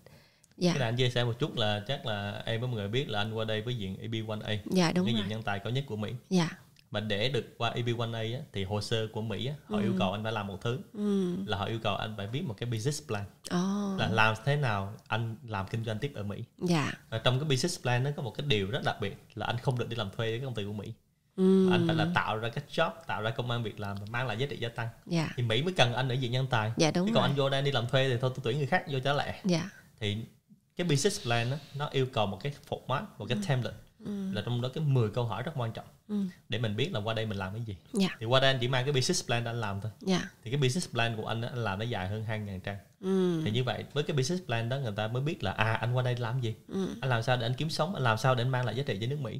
dạ. cái này anh chia sẻ một chút là chắc là em với mọi người biết là anh qua đây với diện AB1A dạ đúng cái rồi. diện nhân tài cao nhất của Mỹ dạ mà để được qua AB1A á, thì hồ sơ của Mỹ á, họ ừ. yêu cầu anh phải làm một thứ ừ. là họ yêu cầu anh phải viết một cái business plan oh. là làm thế nào anh làm kinh doanh tiếp ở Mỹ dạ. và trong cái business plan nó có một cái điều rất đặc biệt là anh không được đi làm thuê với công ty của Mỹ ừ. anh phải là tạo ra cái job tạo ra công an việc làm và mang lại giá trị gia tăng dạ. thì Mỹ mới cần anh ở diện nhân tài dạ, đúng chứ còn anh vô đây đi làm thuê thì thôi tôi tuyển người khác vô trả lẹ dạ. thì cái business plan đó, nó yêu cầu một cái format một cái ừ. template ừ. là trong đó cái 10 câu hỏi rất quan trọng ừ. để mình biết là qua đây mình làm cái gì yeah. Dạ. thì qua đây anh chỉ mang cái business plan anh làm thôi yeah. Dạ. thì cái business plan của anh, anh làm nó dài hơn hai ngàn trang ừ. thì như vậy với cái business plan đó người ta mới biết là à anh qua đây làm gì ừ. anh làm sao để anh kiếm sống anh làm sao để anh mang lại giá trị cho nước mỹ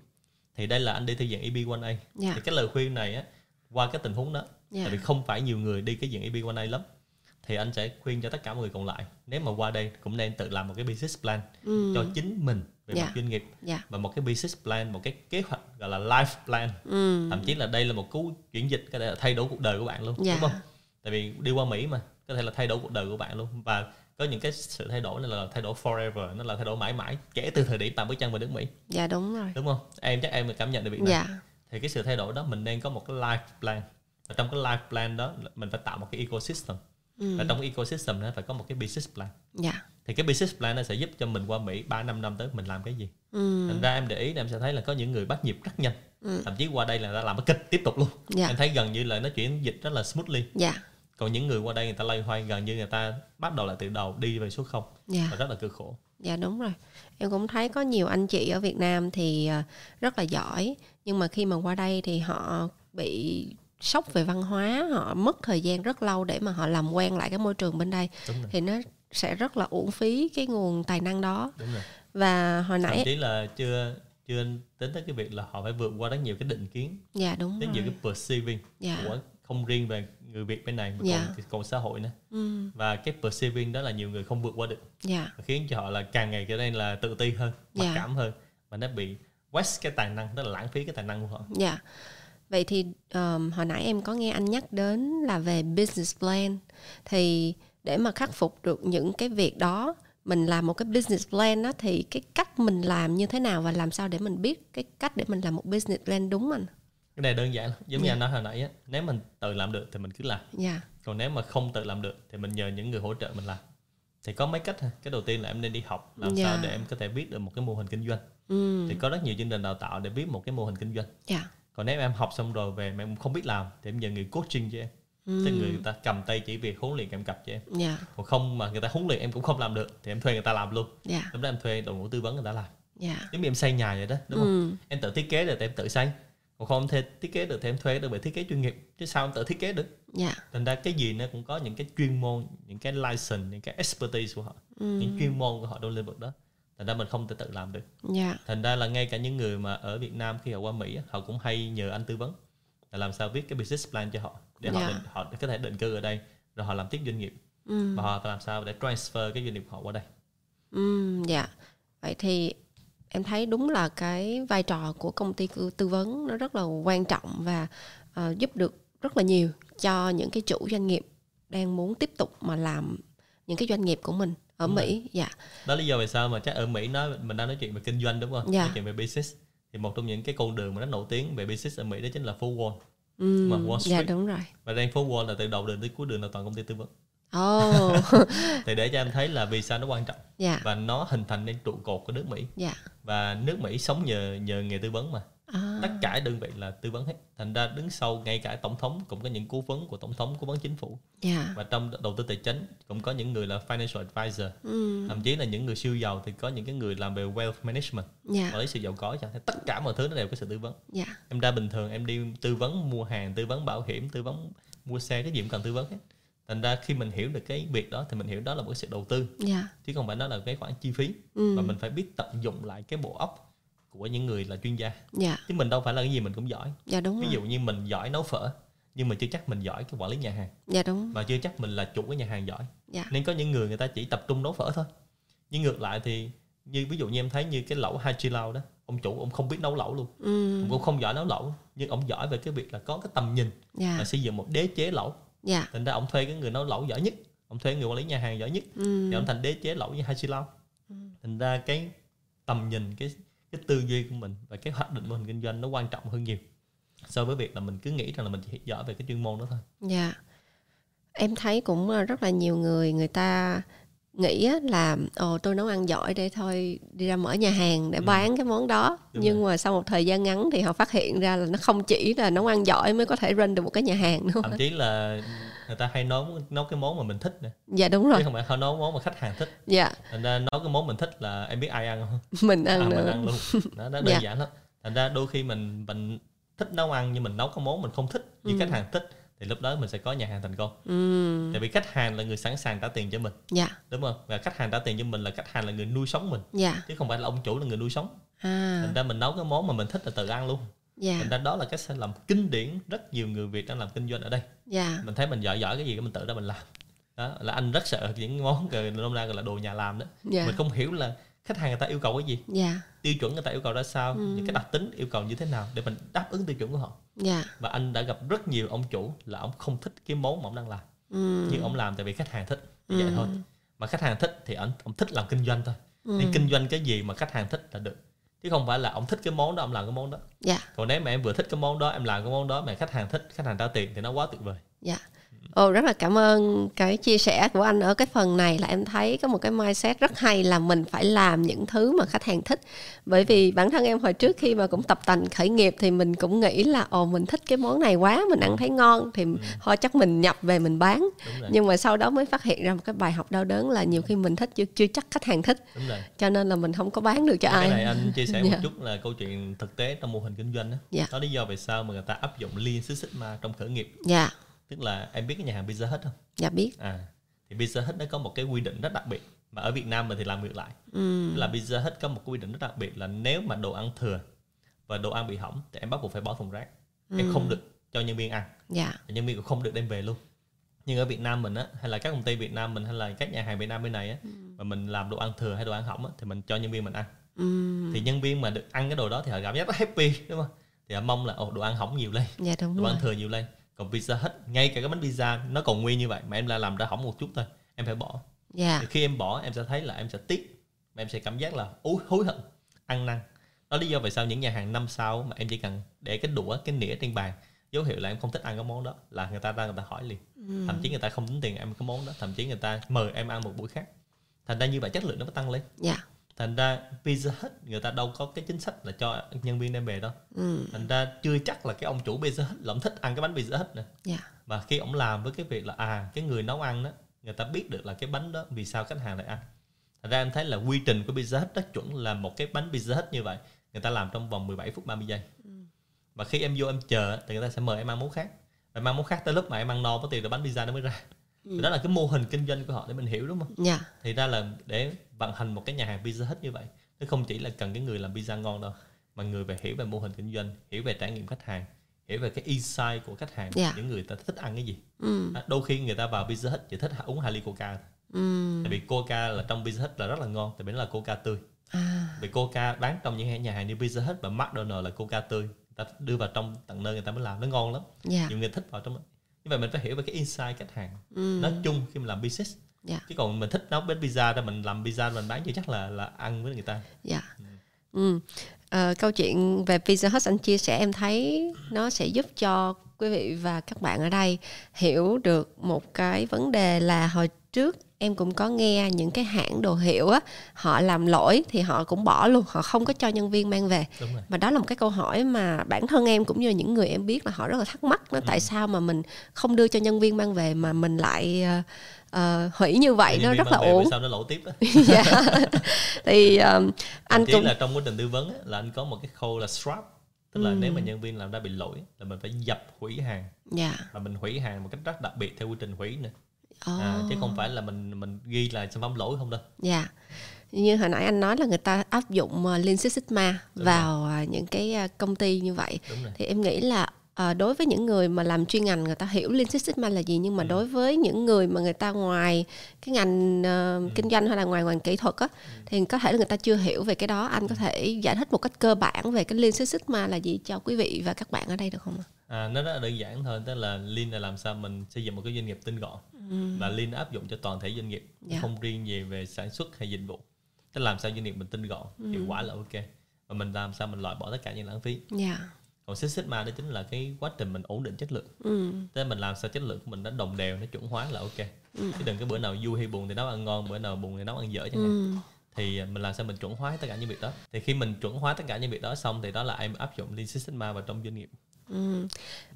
thì đây là anh đi theo diện EB1A yeah. Dạ. thì cái lời khuyên này á qua cái tình huống đó yeah. tại vì không phải nhiều người đi cái diện EB1A lắm thì anh sẽ khuyên cho tất cả mọi người còn lại nếu mà qua đây cũng nên tự làm một cái business plan ừ. cho chính mình về yeah. mặt dạ. doanh nghiệp yeah. và một cái business plan một cái kế hoạch gọi là life plan ừ. thậm chí là đây là một cú chuyển dịch có thể là thay đổi cuộc đời của bạn luôn yeah. đúng không tại vì đi qua mỹ mà có thể là thay đổi cuộc đời của bạn luôn và có những cái sự thay đổi này là thay đổi forever nó là thay đổi mãi mãi kể từ thời điểm bạn bước chân vào nước mỹ dạ đúng rồi đúng không em chắc em cảm nhận được việc này dạ. thì cái sự thay đổi đó mình nên có một cái life plan và trong cái life plan đó mình phải tạo một cái ecosystem ừ. và trong cái ecosystem đó phải có một cái business plan dạ. Thì cái business plan nó sẽ giúp cho mình qua Mỹ 3 năm năm tới mình làm cái gì ừ. thành ra em để ý là em sẽ thấy là có những người bắt nhịp rất nhanh ừ. thậm chí qua đây là đã làm cái kịch tiếp tục luôn dạ. em thấy gần như là nó chuyển dịch rất là smoothly dạ. còn những người qua đây người ta lay hoay gần như người ta bắt đầu lại từ đầu đi về số không dạ. và rất là cực khổ dạ đúng rồi em cũng thấy có nhiều anh chị ở Việt Nam thì ờ, rất là giỏi nhưng mà khi mà qua đây thì họ bị sốc về văn hóa họ mất thời gian rất lâu để mà họ làm quen lại cái môi trường bên đây thì nó sẽ rất là uổng phí cái nguồn tài năng đó Đúng rồi. và hồi nãy thậm chí là chưa chưa tính tới cái việc là họ phải vượt qua rất nhiều cái định kiến dạ đúng rất rồi. nhiều cái perceiving dạ. của không riêng về người Việt bên này mà dạ. còn còn xã hội nữa ừ. và cái perceiving đó là nhiều người không vượt qua được dạ. khiến cho họ là càng ngày trở nên là tự ti hơn mặc dạ. cảm hơn và nó bị waste cái tài năng tức là lãng phí cái tài năng của họ dạ vậy thì um, hồi nãy em có nghe anh nhắc đến là về business plan thì để mà khắc phục được những cái việc đó mình làm một cái business plan đó thì cái cách mình làm như thế nào và làm sao để mình biết cái cách để mình làm một business plan đúng mình cái này đơn giản giống như yeah. Dạ. anh nói hồi nãy á nếu mình tự làm được thì mình cứ làm yeah. Dạ. còn nếu mà không tự làm được thì mình nhờ những người hỗ trợ mình làm thì có mấy cách cái đầu tiên là em nên đi học làm yeah. sao dạ. để em có thể viết được một cái mô hình kinh doanh ừ. thì có rất nhiều chương trình đào tạo để viết một cái mô hình kinh doanh yeah còn nếu em học xong rồi về mà em không biết làm thì em nhờ người coaching cho em ừ. tức người ta cầm tay chỉ việc huấn luyện kèm cặp cho em yeah. Dạ. còn không mà người ta huấn luyện em cũng không làm được thì em thuê người ta làm luôn yeah. Dạ. lúc đó em thuê đội ngũ tư vấn người ta làm yeah. Dạ. giống như em xây nhà vậy đó đúng ừ. không em tự thiết kế được thì em tự xây còn không thuê thiết kế được thì em thuê được về thiết kế chuyên nghiệp chứ sao em tự thiết kế được yeah. thành ra cái gì nó cũng có những cái chuyên môn những cái license những cái expertise của họ ừ. những chuyên môn của họ trong lĩnh vực đó thành ra mình không thể tự làm được yeah. Thành ra là ngay cả những người mà ở Việt Nam khi họ qua Mỹ họ cũng hay nhờ anh tư vấn là làm sao viết cái business plan cho họ để yeah. họ dạ. định, họ có thể định cư ở đây rồi họ làm tiếp doanh nghiệp ừ. và họ làm sao để transfer cái doanh nghiệp họ qua đây ừ dạ vậy thì em thấy đúng là cái vai trò của công ty tư vấn nó rất là quan trọng và uh, giúp được rất là nhiều cho những cái chủ doanh nghiệp đang muốn tiếp tục mà làm những cái doanh nghiệp của mình ở đúng Mỹ rồi. dạ đó lý do vì sao mà chắc ở Mỹ nói mình đang nói chuyện về kinh doanh đúng không dạ. nói chuyện về business thì một trong những cái con đường mà nó nổi tiếng về business ở Mỹ đó chính là phố Wall ừ, mà Wall dạ, Street dạ đúng rồi và đang phố Wall là từ đầu đường tới cuối đường là toàn công ty tư vấn Oh. thì để cho em thấy là vì sao nó quan trọng yeah. Dạ. và nó hình thành nên trụ cột của nước Mỹ yeah. Dạ. và nước Mỹ sống nhờ nhờ nghề tư vấn mà à. tất cả đơn vị là tư vấn hết thành ra đứng sau ngay cả tổng thống cũng có những cố vấn của tổng thống cố vấn chính phủ yeah. Dạ. và trong đầu tư tài chính cũng có những người là financial advisor ừ. thậm chí là những người siêu giàu thì có những cái người làm về wealth management yeah. quản lý sự giàu có cho tất cả mọi thứ nó đều có sự tư vấn yeah. em ra bình thường em đi tư vấn mua hàng tư vấn bảo hiểm tư vấn mua xe cái gì cũng cần tư vấn hết thành ra khi mình hiểu được cái việc đó thì mình hiểu đó là một cái sự đầu tư yeah. chứ không phải đó là cái khoản chi phí ừ. mà mình phải biết tận dụng lại cái bộ óc của những người là chuyên gia dạ. chứ mình đâu phải là cái gì mình cũng giỏi dạ đúng ví dụ như mình giỏi nấu phở nhưng mà chưa chắc mình giỏi cái quản lý nhà hàng dạ đúng và chưa chắc mình là chủ cái nhà hàng giỏi dạ. nên có những người người ta chỉ tập trung nấu phở thôi nhưng ngược lại thì như ví dụ như em thấy như cái lẩu hai chi lao đó ông chủ ông không biết nấu lẩu luôn ừ. ông cũng không giỏi nấu lẩu nhưng ông giỏi về cái việc là có cái tầm nhìn dạ. là xây dựng một đế chế lẩu dạ. thành ra ông thuê cái người nấu lẩu giỏi nhất ông thuê người quản lý nhà hàng giỏi nhất ừ. thì ông thành đế chế lẩu như hai chi lao ừ. thành ra cái tầm nhìn cái cái tư duy của mình và cái hoạch định mô hình kinh doanh nó quan trọng hơn nhiều so với việc là mình cứ nghĩ rằng là mình chỉ giỏi về cái chuyên môn đó thôi. Dạ. Yeah. Em thấy cũng ờ, rất là nhiều người người ta nghĩ là ồ tôi nấu ăn giỏi để thôi đi ra mở nhà hàng để ừ. bán cái món đó Đúng nhưng rồi. mà sau một thời gian ngắn thì họ phát hiện ra là nó không chỉ là nấu ăn giỏi mới có thể run được một cái nhà hàng nữa thậm chí là người ta hay nấu nấu cái món mà mình thích nè dạ đúng rồi chứ không phải họ nấu món mà khách hàng thích dạ thành ra nấu cái món mình thích là em biết ai ăn không mình ăn à, nữa. mình ăn luôn đó, đó đơn dạ. giản lắm thành ra đôi khi mình mình thích nấu ăn nhưng mình nấu cái món mình không thích nhưng ừ. khách hàng thích thì lúc đó mình sẽ có nhà hàng thành công ừ. tại vì khách hàng là người sẵn sàng trả tiền cho mình dạ. đúng không và khách hàng trả tiền cho mình là khách hàng là người nuôi sống mình dạ. chứ không phải là ông chủ là người nuôi sống à. thành ra mình nấu cái món mà mình thích là tự ăn luôn dạ. thành ra đó là cái sai lầm kinh điển rất nhiều người việt đang làm kinh doanh ở đây dạ. mình thấy mình giỏi giỏi cái gì cái mình tự ra mình làm đó là anh rất sợ những món nôm na gọi là đồ nhà làm đó dạ. mình không hiểu là khách hàng người ta yêu cầu cái gì yeah. Tiêu chuẩn người ta yêu cầu ra sao ừ. những cái đặc tính yêu cầu như thế nào để mình đáp ứng tiêu chuẩn của họ yeah. Và anh đã gặp rất nhiều ông chủ là ông không thích cái món mà ông đang làm ừ. nhưng ông làm tại vì khách hàng thích như ừ. vậy thôi mà khách hàng thích thì ông, ông thích làm kinh doanh thôi ừ. nên kinh doanh cái gì mà khách hàng thích là được chứ không phải là ông thích cái món đó ông làm cái món đó. Dạ. còn nếu mà em vừa thích cái món đó em làm cái món đó mà khách hàng thích khách hàng trả tiền thì nó quá tuyệt vời. Dạ Ồ rất là cảm ơn cái chia sẻ của anh ở cái phần này là em thấy có một cái mindset rất hay là mình phải làm những thứ mà khách hàng thích. Bởi vì bản thân em hồi trước khi mà cũng tập tành khởi nghiệp thì mình cũng nghĩ là ồ mình thích cái món này quá, mình ăn thấy ngon thì ừ. thôi chắc mình nhập về mình bán. Nhưng mà sau đó mới phát hiện ra một cái bài học đau đớn là nhiều khi mình thích chưa, chưa chắc khách hàng thích. Cho nên là mình không có bán được cho cái ai. Cái này anh chia sẻ một dạ. chút là câu chuyện thực tế trong mô hình kinh doanh đó. Dạ. Đó lý do vì sao mà người ta áp dụng Lean Six Sigma trong khởi nghiệp. Dạ tức là em biết cái nhà hàng Pizza Hut không? Dạ biết. À thì Pizza Hut nó có một cái quy định rất đặc biệt mà ở Việt Nam mình thì làm ngược lại. Ừ. Tức là Pizza Hut có một quy định rất đặc biệt là nếu mà đồ ăn thừa và đồ ăn bị hỏng thì em bắt buộc phải bỏ thùng rác. Ừ. Em không được cho nhân viên ăn. Dạ. Và nhân viên cũng không được đem về luôn. Nhưng ở Việt Nam mình á hay là các công ty Việt Nam mình hay là các nhà hàng Việt Nam bên này á ừ. mà mình làm đồ ăn thừa hay đồ ăn hỏng á thì mình cho nhân viên mình ăn. Ừ. Thì nhân viên mà được ăn cái đồ đó thì họ cảm giác rất happy đúng không? Thì họ mong là ồ đồ ăn hỏng nhiều lên. Dạ đúng đồ rồi. ăn thừa nhiều lên còn pizza hết ngay cả cái bánh pizza nó còn nguyên như vậy mà em lại làm ra hỏng một chút thôi em phải bỏ yeah. Dạ. thì khi em bỏ em sẽ thấy là em sẽ tiếc mà em sẽ cảm giác là úi hối hận ăn năn đó lý do vì sao những nhà hàng năm sao mà em chỉ cần để cái đũa cái nĩa trên bàn dấu hiệu là em không thích ăn cái món đó là người ta ra người ta hỏi liền ừ. thậm chí người ta không tính tiền em cái món đó thậm chí người ta mời em ăn một buổi khác thành ra như vậy chất lượng nó mới tăng lên yeah. Dạ thành ra pizza hut người ta đâu có cái chính sách là cho nhân viên đem về đâu. Ừ. thành ra chưa chắc là cái ông chủ pizza hut là ông thích ăn cái bánh pizza hut nè. Yeah. và khi ông làm với cái việc là à cái người nấu ăn đó người ta biết được là cái bánh đó vì sao khách hàng lại ăn. Thành ra em thấy là quy trình của pizza hut rất chuẩn là một cái bánh pizza hut như vậy. Người ta làm trong vòng 17 phút 30 giây. Ừ. và khi em vô em chờ thì người ta sẽ mời em ăn món khác. Và mang món khác tới lúc mà em ăn no có tiền là bánh pizza nó mới ra ừ. đó là cái mô hình kinh doanh của họ để mình hiểu đúng không? Dạ. Thì ra là để vận hành một cái nhà hàng pizza hết như vậy, nó không chỉ là cần cái người làm pizza ngon đâu, mà người phải hiểu về mô hình kinh doanh, hiểu về trải nghiệm khách hàng, hiểu về cái insight của khách hàng, dạ. những người ta thích ăn cái gì. Ừ. À, đôi khi người ta vào pizza hết chỉ thích uống hai ly coca. Ừ. Tại vì coca là trong pizza hết là rất là ngon, tại vì nó là coca tươi. À. Vì coca bán trong những nhà hàng như pizza hết và McDonald's là coca tươi, người ta đưa vào trong tận nơi người ta mới làm nó ngon lắm. Dạ. Nhiều người thích vào trong như vậy mình phải hiểu về cái insight khách hàng ừ. nói chung khi mình làm business dạ. chứ còn mình thích nấu bánh pizza ra mình làm pizza mình bán chưa chắc là là ăn với người ta dạ ừ. Ừ. À, câu chuyện về Pizza Hut anh chia sẻ em thấy nó sẽ giúp cho quý vị và các bạn ở đây hiểu được một cái vấn đề là hồi trước em cũng có nghe những cái hãng đồ hiệu á họ làm lỗi thì họ cũng bỏ luôn họ không có cho nhân viên mang về và đó là một cái câu hỏi mà bản thân em cũng như những người em biết là họ rất là thắc mắc nó ừ. tại sao mà mình không đưa cho nhân viên mang về mà mình lại uh, hủy như vậy nó rất là ổn sao nó lỗi tiếp dạ. thì um, anh cũng là trong quá trình tư vấn á, là anh có một cái khâu là swap tức là ừ. nếu mà nhân viên làm ra bị lỗi là mình phải dập hủy hàng dạ. và mình hủy hàng một cách rất đặc biệt theo quy trình hủy nữa oh. à, chứ không phải là mình mình ghi là sản phẩm lỗi không đâu dạ như hồi nãy anh nói là người ta áp dụng uh, Lean Six Sigma Đúng vào rồi. Uh, những cái uh, công ty như vậy thì em nghĩ là à, đối với những người mà làm chuyên ngành người ta hiểu Lean Six Sigma là gì nhưng mà ừ. đối với những người mà người ta ngoài cái ngành uh, ừ. kinh doanh hay là ngoài ngành kỹ thuật á ừ. thì có thể là người ta chưa hiểu về cái đó anh có thể giải thích một cách cơ bản về cái Lean Six Sigma là gì cho quý vị và các bạn ở đây được không ạ? À, nó rất là đơn giản thôi tức là Lean là làm sao mình xây dựng một cái doanh nghiệp tinh gọn ừ. và Lean áp dụng cho toàn thể doanh nghiệp yeah. không riêng gì về sản xuất hay dịch vụ tức là làm sao doanh nghiệp mình tinh gọn ừ. hiệu quả là ok và mình làm sao mình loại bỏ tất cả những lãng phí yeah còn Six Sigma đó chính là cái quá trình mình ổn định chất lượng ừ. thế mình làm sao chất lượng của mình nó đồng đều nó chuẩn hóa là ok ừ. chứ đừng cái bữa nào vui hay buồn thì nấu ăn ngon bữa nào buồn thì nấu ăn dở chẳng hạn ừ. thì mình làm sao mình chuẩn hóa tất cả những việc đó thì khi mình chuẩn hóa tất cả những việc đó xong thì đó là em áp dụng Lean Six Sigma vào trong doanh nghiệp Ừ.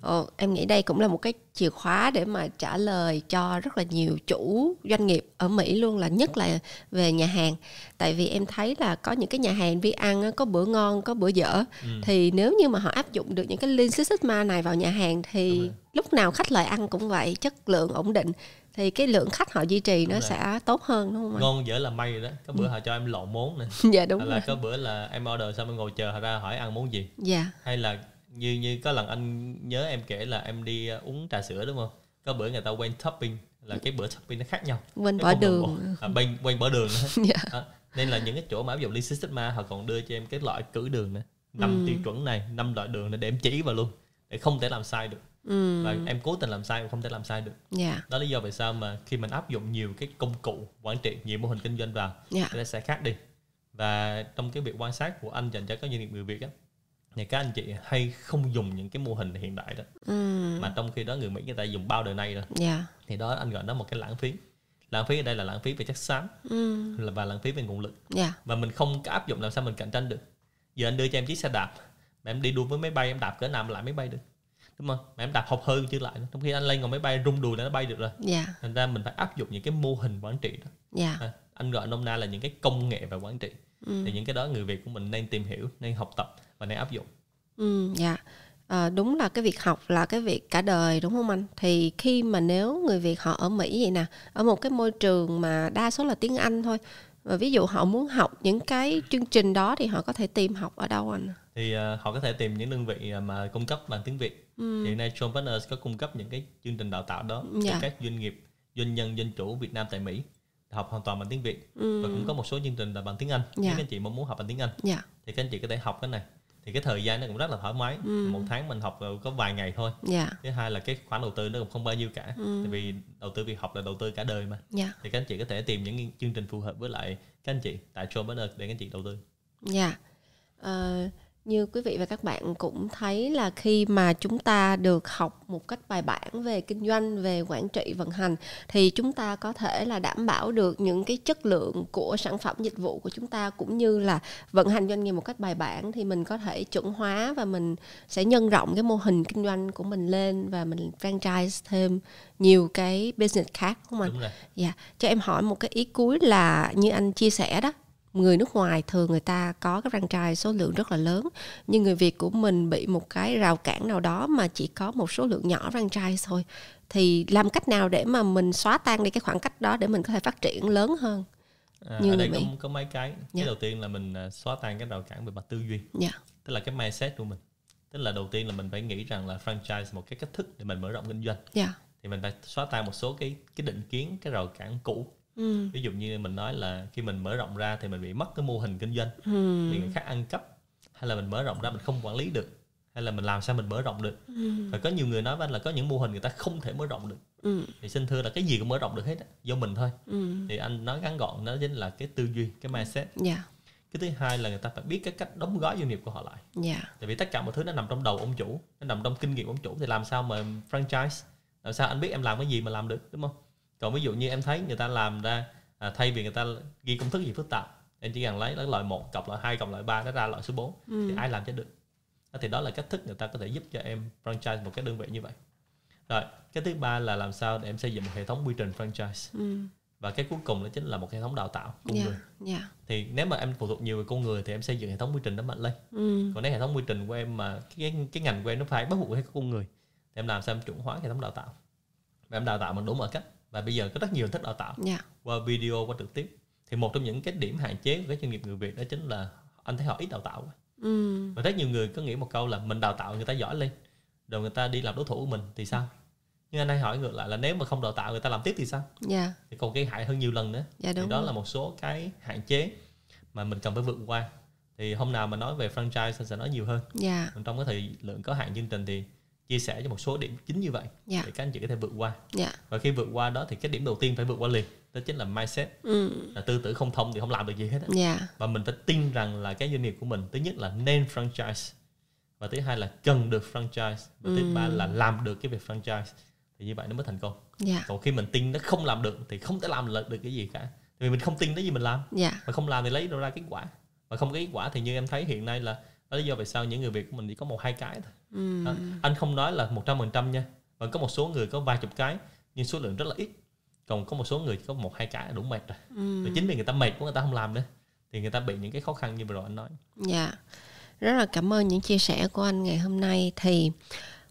Ồ, em nghĩ đây cũng là một cái chìa khóa để mà trả lời cho rất là nhiều chủ doanh nghiệp ở Mỹ luôn là nhất là về nhà hàng tại vì em thấy là có những cái nhà hàng đi ăn có bữa ngon có bữa dở ừ. thì nếu như mà họ áp dụng được những cái Lean Six Sigma này vào nhà hàng thì lúc nào khách lại ăn cũng vậy chất lượng ổn định thì cái lượng khách họ duy trì đúng nó rồi. sẽ tốt hơn đúng không anh? ngon dở là may rồi đó có bữa ừ. họ cho em lộn món nè dạ đúng hay là có bữa là em order xong em ngồi chờ họ ra hỏi ăn món gì dạ hay là như như có lần anh nhớ em kể là em đi ờ, uống trà sữa đúng không có bữa người ta quên topping là cái bữa topping nó khác nhau quên bỏ đường à, quên, quên bỏ đường nữa yeah. à, nên là những cái chỗ mà áp dụng Lean Six Sigma họ còn đưa cho em cái loại cử đường nữa năm ừ. tiêu chuẩn này năm loại đường này để em chỉ vào luôn để không thể làm sai được ừ. và em cố tình làm sai cũng không thể làm sai được yeah. Dạ. đó là lý do vì sao mà khi mình áp dụng nhiều cái công cụ quản trị nhiều mô hình kinh doanh vào yeah. Dạ. nó sẽ khác đi và trong cái việc quan sát của anh dành cho các doanh nghiệp người việt á thì các anh chị hay không dùng những cái mô hình hiện đại đó ừ. mà trong khi đó người mỹ người ta dùng bao đời nay rồi yeah. Dạ. thì đó anh gọi nó một cái lãng phí lãng phí ở đây là lãng phí về chất xám ừ. và lãng phí về nguồn lực yeah. và mình không áp dụng làm sao mình cạnh tranh được giờ anh đưa cho em chiếc xe đạp mà em đi đua với máy bay em đạp cỡ nào mà lại máy bay được đúng không mà em đạp học hơi chứ lại trong khi anh lên ngồi máy bay rung đùi là nó bay được rồi yeah. thành ra mình phải áp dụng những cái mô hình quản trị đó yeah. à, anh gọi nôm na là những cái công nghệ và quản trị ừ. thì những cái đó người việt của mình nên tìm hiểu nên học tập và nên áp dụng ừ dạ à, đúng là cái việc học là cái việc cả đời đúng không anh thì khi mà nếu người việt họ ở mỹ vậy nè ở một cái môi trường mà đa số là tiếng anh thôi và ví dụ họ muốn học những cái chương trình đó thì họ có thể tìm học ở đâu anh thì uh, họ có thể tìm những đơn vị mà cung cấp bằng tiếng việt ừ. hiện nay John Partners có cung cấp những cái chương trình đào tạo đó dạ. cho các doanh nghiệp doanh nhân doanh chủ Việt Nam tại Mỹ học hoàn toàn bằng tiếng Việt ừ. và cũng có một số chương trình là bằng tiếng Anh dạ. nếu các anh chị mong muốn học bằng tiếng Anh dạ. thì các anh chị có thể học cái này thì cái thời gian nó cũng rất là thoải mái ừ. một tháng mình học có vài ngày thôi yeah. thứ hai là cái khoản đầu tư nó cũng không bao nhiêu cả ừ. tại vì đầu tư việc học là đầu tư cả đời mà yeah. thì các anh chị có thể tìm những chương trình phù hợp với lại các anh chị tại John Partners để các anh chị đầu tư dạ yeah. uh, như quý vị và các bạn cũng thấy là khi mà chúng ta được học một cách bài bản về kinh doanh về quản trị vận hành thì chúng ta có thể là đảm bảo được những cái chất lượng của sản phẩm dịch vụ của chúng ta cũng như là vận hành doanh nghiệp một cách bài bản thì mình có thể chuẩn hóa và mình sẽ nhân rộng cái mô hình kinh doanh của mình lên và mình franchise thêm nhiều cái business khác không anh? Dạ. Yeah. Cho em hỏi một cái ý cuối là như anh chia sẻ đó người nước ngoài thường người ta có cái franchise số lượng rất là lớn nhưng người Việt của mình bị một cái rào cản nào đó mà chỉ có một số lượng nhỏ franchise thôi. Thì làm cách nào để mà mình xóa tan đi cái khoảng cách đó để mình có thể phát triển lớn hơn? À, như ở đây có, có mấy cái. Cái yeah. đầu tiên là mình à, xóa tan cái rào cản về mặt tư duy. Yeah. tức là cái mindset của mình. Tức là đầu tiên là mình phải nghĩ rằng là franchise một cái cách thức để mình mở rộng kinh doanh. Yeah. thì mình phải xóa tan một số cái cái định kiến cái rào cản cũ ừ. ví dụ như mình nói là khi mình mở rộng ra thì mình bị mất cái mô hình kinh doanh ừ. bị người khác ăn cắp hay là mình mở rộng ra mình không quản lý được hay là mình làm sao mình mở rộng được ừ. và có nhiều người nói với anh là có những mô hình người ta không thể mở rộng được ừ. thì xin thưa là cái gì cũng mở rộng được hết do mình thôi ừ. thì anh nói ngắn gọn nó chính là cái tư duy cái mindset yeah. Dạ. cái thứ hai là người ta phải biết cái cách đóng gói doanh nghiệp của họ lại yeah. Dạ. tại vì tất cả mọi thứ nó nằm trong đầu ông chủ nó nằm trong kinh nghiệm ông chủ thì làm sao mà franchise làm sao anh biết em làm cái gì mà làm được đúng không còn ví dụ như em thấy người ta làm ra à, thay vì người ta ghi công thức gì phức tạp em chỉ cần lấy lấy loại một cộng loại hai cộng loại ba nó ra loại số 4 ừ. thì ai làm cho được thì đó là cách thức người ta có thể giúp cho em franchise một cái đơn vị như vậy rồi cái thứ ba là làm sao để em xây dựng một hệ thống quy trình franchise ừ. và cái cuối cùng đó chính là một hệ thống đào tạo con yeah, người yeah. thì nếu mà em phụ thuộc nhiều về con người thì em xây dựng hệ thống quy trình đó mạnh lên ừ. còn nếu hệ thống quy trình của em mà cái cái ngành của em nó phải bắt buộc hay con người thì em làm sao em chuẩn hóa hệ thống đào tạo và em đào tạo bằng đúng mọi cách và bây giờ có rất nhiều hình thức đào tạo yeah. Dạ. qua video qua trực tiếp thì một trong những cái điểm hạn chế của các doanh nghiệp người Việt đó chính là anh thấy họ ít đào tạo ừ. và rất nhiều người có nghĩ một câu là mình đào tạo người ta giỏi lên rồi người ta đi làm đối thủ của mình thì sao nhưng anh hay hỏi ngược lại là nếu mà không đào tạo người ta làm tiếp thì sao yeah. Dạ. thì còn gây hại hơn nhiều lần nữa yeah, dạ, thì đó rồi. là một số cái hạn chế mà mình cần phải vượt qua thì hôm nào mà nói về franchise sẽ nói nhiều hơn yeah. trong cái thời lượng có hạn chương trình thì chia sẻ cho một số điểm chính như vậy yeah. Dạ. để các anh chị có thể vượt qua yeah. Dạ. và khi vượt qua đó thì cái điểm đầu tiên phải vượt qua liền đó chính là mindset ừ. là tư tưởng không thông thì không làm được gì hết yeah. Dạ. và mình phải tin rằng là cái doanh nghiệp của mình thứ nhất là nên franchise và thứ hai là cần được franchise và ừ. thứ ba là làm được cái việc franchise thì như vậy nó mới thành công yeah. còn khi mình tin nó không làm được thì không thể làm được cái gì cả vì mình không tin cái gì mình làm yeah. mà không làm thì lấy đâu ra kết quả mà không có kết quả thì như em thấy hiện nay là đó lý do vì sao những người việt của mình chỉ có một hai cái thôi. Ừ. à, anh không nói là một trăm phần trăm nha vẫn có một số người có vài chục cái nhưng số lượng rất là ít. Còn có một số người có một hai cái đủ mệt rồi. Ừ. và chính vì người ta mệt của người ta không làm nữa thì người ta bị những cái khó khăn như vừa rồi anh nói. Dạ. Rất là cảm ơn những chia sẻ của anh ngày hôm nay. Thì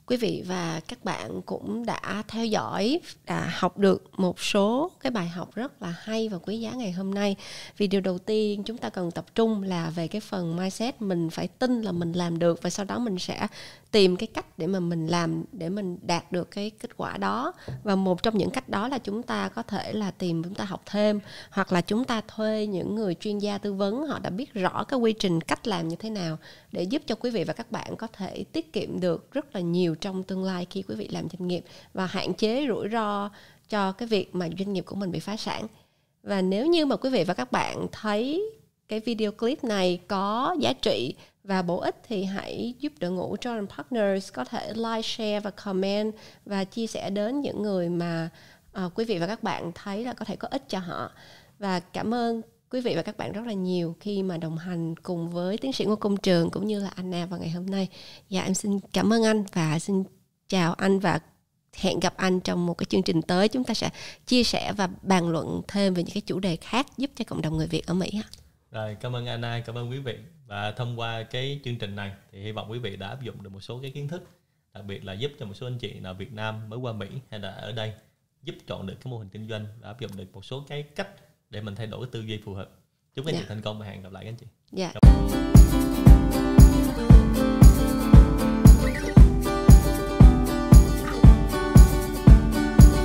quý vị và các bạn cũng đã theo dõi đã học được một số cái bài học rất là hay và quý giá ngày hôm nay. Vì điều đầu tiên chúng ta cần tập trung là về cái phần mindset, mình phải tin là mình làm được và sau đó mình sẽ tìm cái cách để mà mình làm, để mình đạt được cái kết quả đó. Và một trong những cách đó là chúng ta có thể là tìm chúng ta học thêm hoặc là chúng ta thuê những người chuyên gia tư vấn họ đã biết rõ cái quy trình cách làm như thế nào để giúp cho quý vị và các bạn có thể tiết kiệm được rất là nhiều trong tương lai khi quý vị làm doanh nghiệp và hạn chế rủi ro cho cái việc mà doanh nghiệp của mình bị phá sản. Và nếu như mà quý vị và các bạn thấy cái video clip này có giá trị và bổ ích thì hãy giúp đội ngũ Jordan Partners có thể like, share và comment và chia sẻ đến những người mà uh, quý vị và các bạn thấy là có thể có ích cho họ. Và cảm ơn quý vị và các bạn rất là nhiều khi mà đồng hành cùng với tiến sĩ Ngô Công Trường cũng như là Anna vào ngày hôm nay. Dạ em xin cảm ơn anh và xin chào anh và hẹn gặp anh trong một cái chương trình tới chúng ta sẽ chia sẻ và bàn luận thêm về những cái chủ đề khác giúp cho cộng đồng người Việt ở Mỹ. Rồi cảm ơn Anna, cảm ơn quý vị và thông qua cái chương trình này thì hy vọng quý vị đã áp dụng được một số cái kiến thức đặc biệt là giúp cho một số anh chị nào Việt Nam mới qua Mỹ hay là ở đây giúp chọn được cái mô hình kinh doanh và áp dụng được một số cái cách để mình thay đổi tư duy phù hợp chúc anh yeah. chị dạ. thành công và hẹn gặp lại các anh chị yeah. Dạ.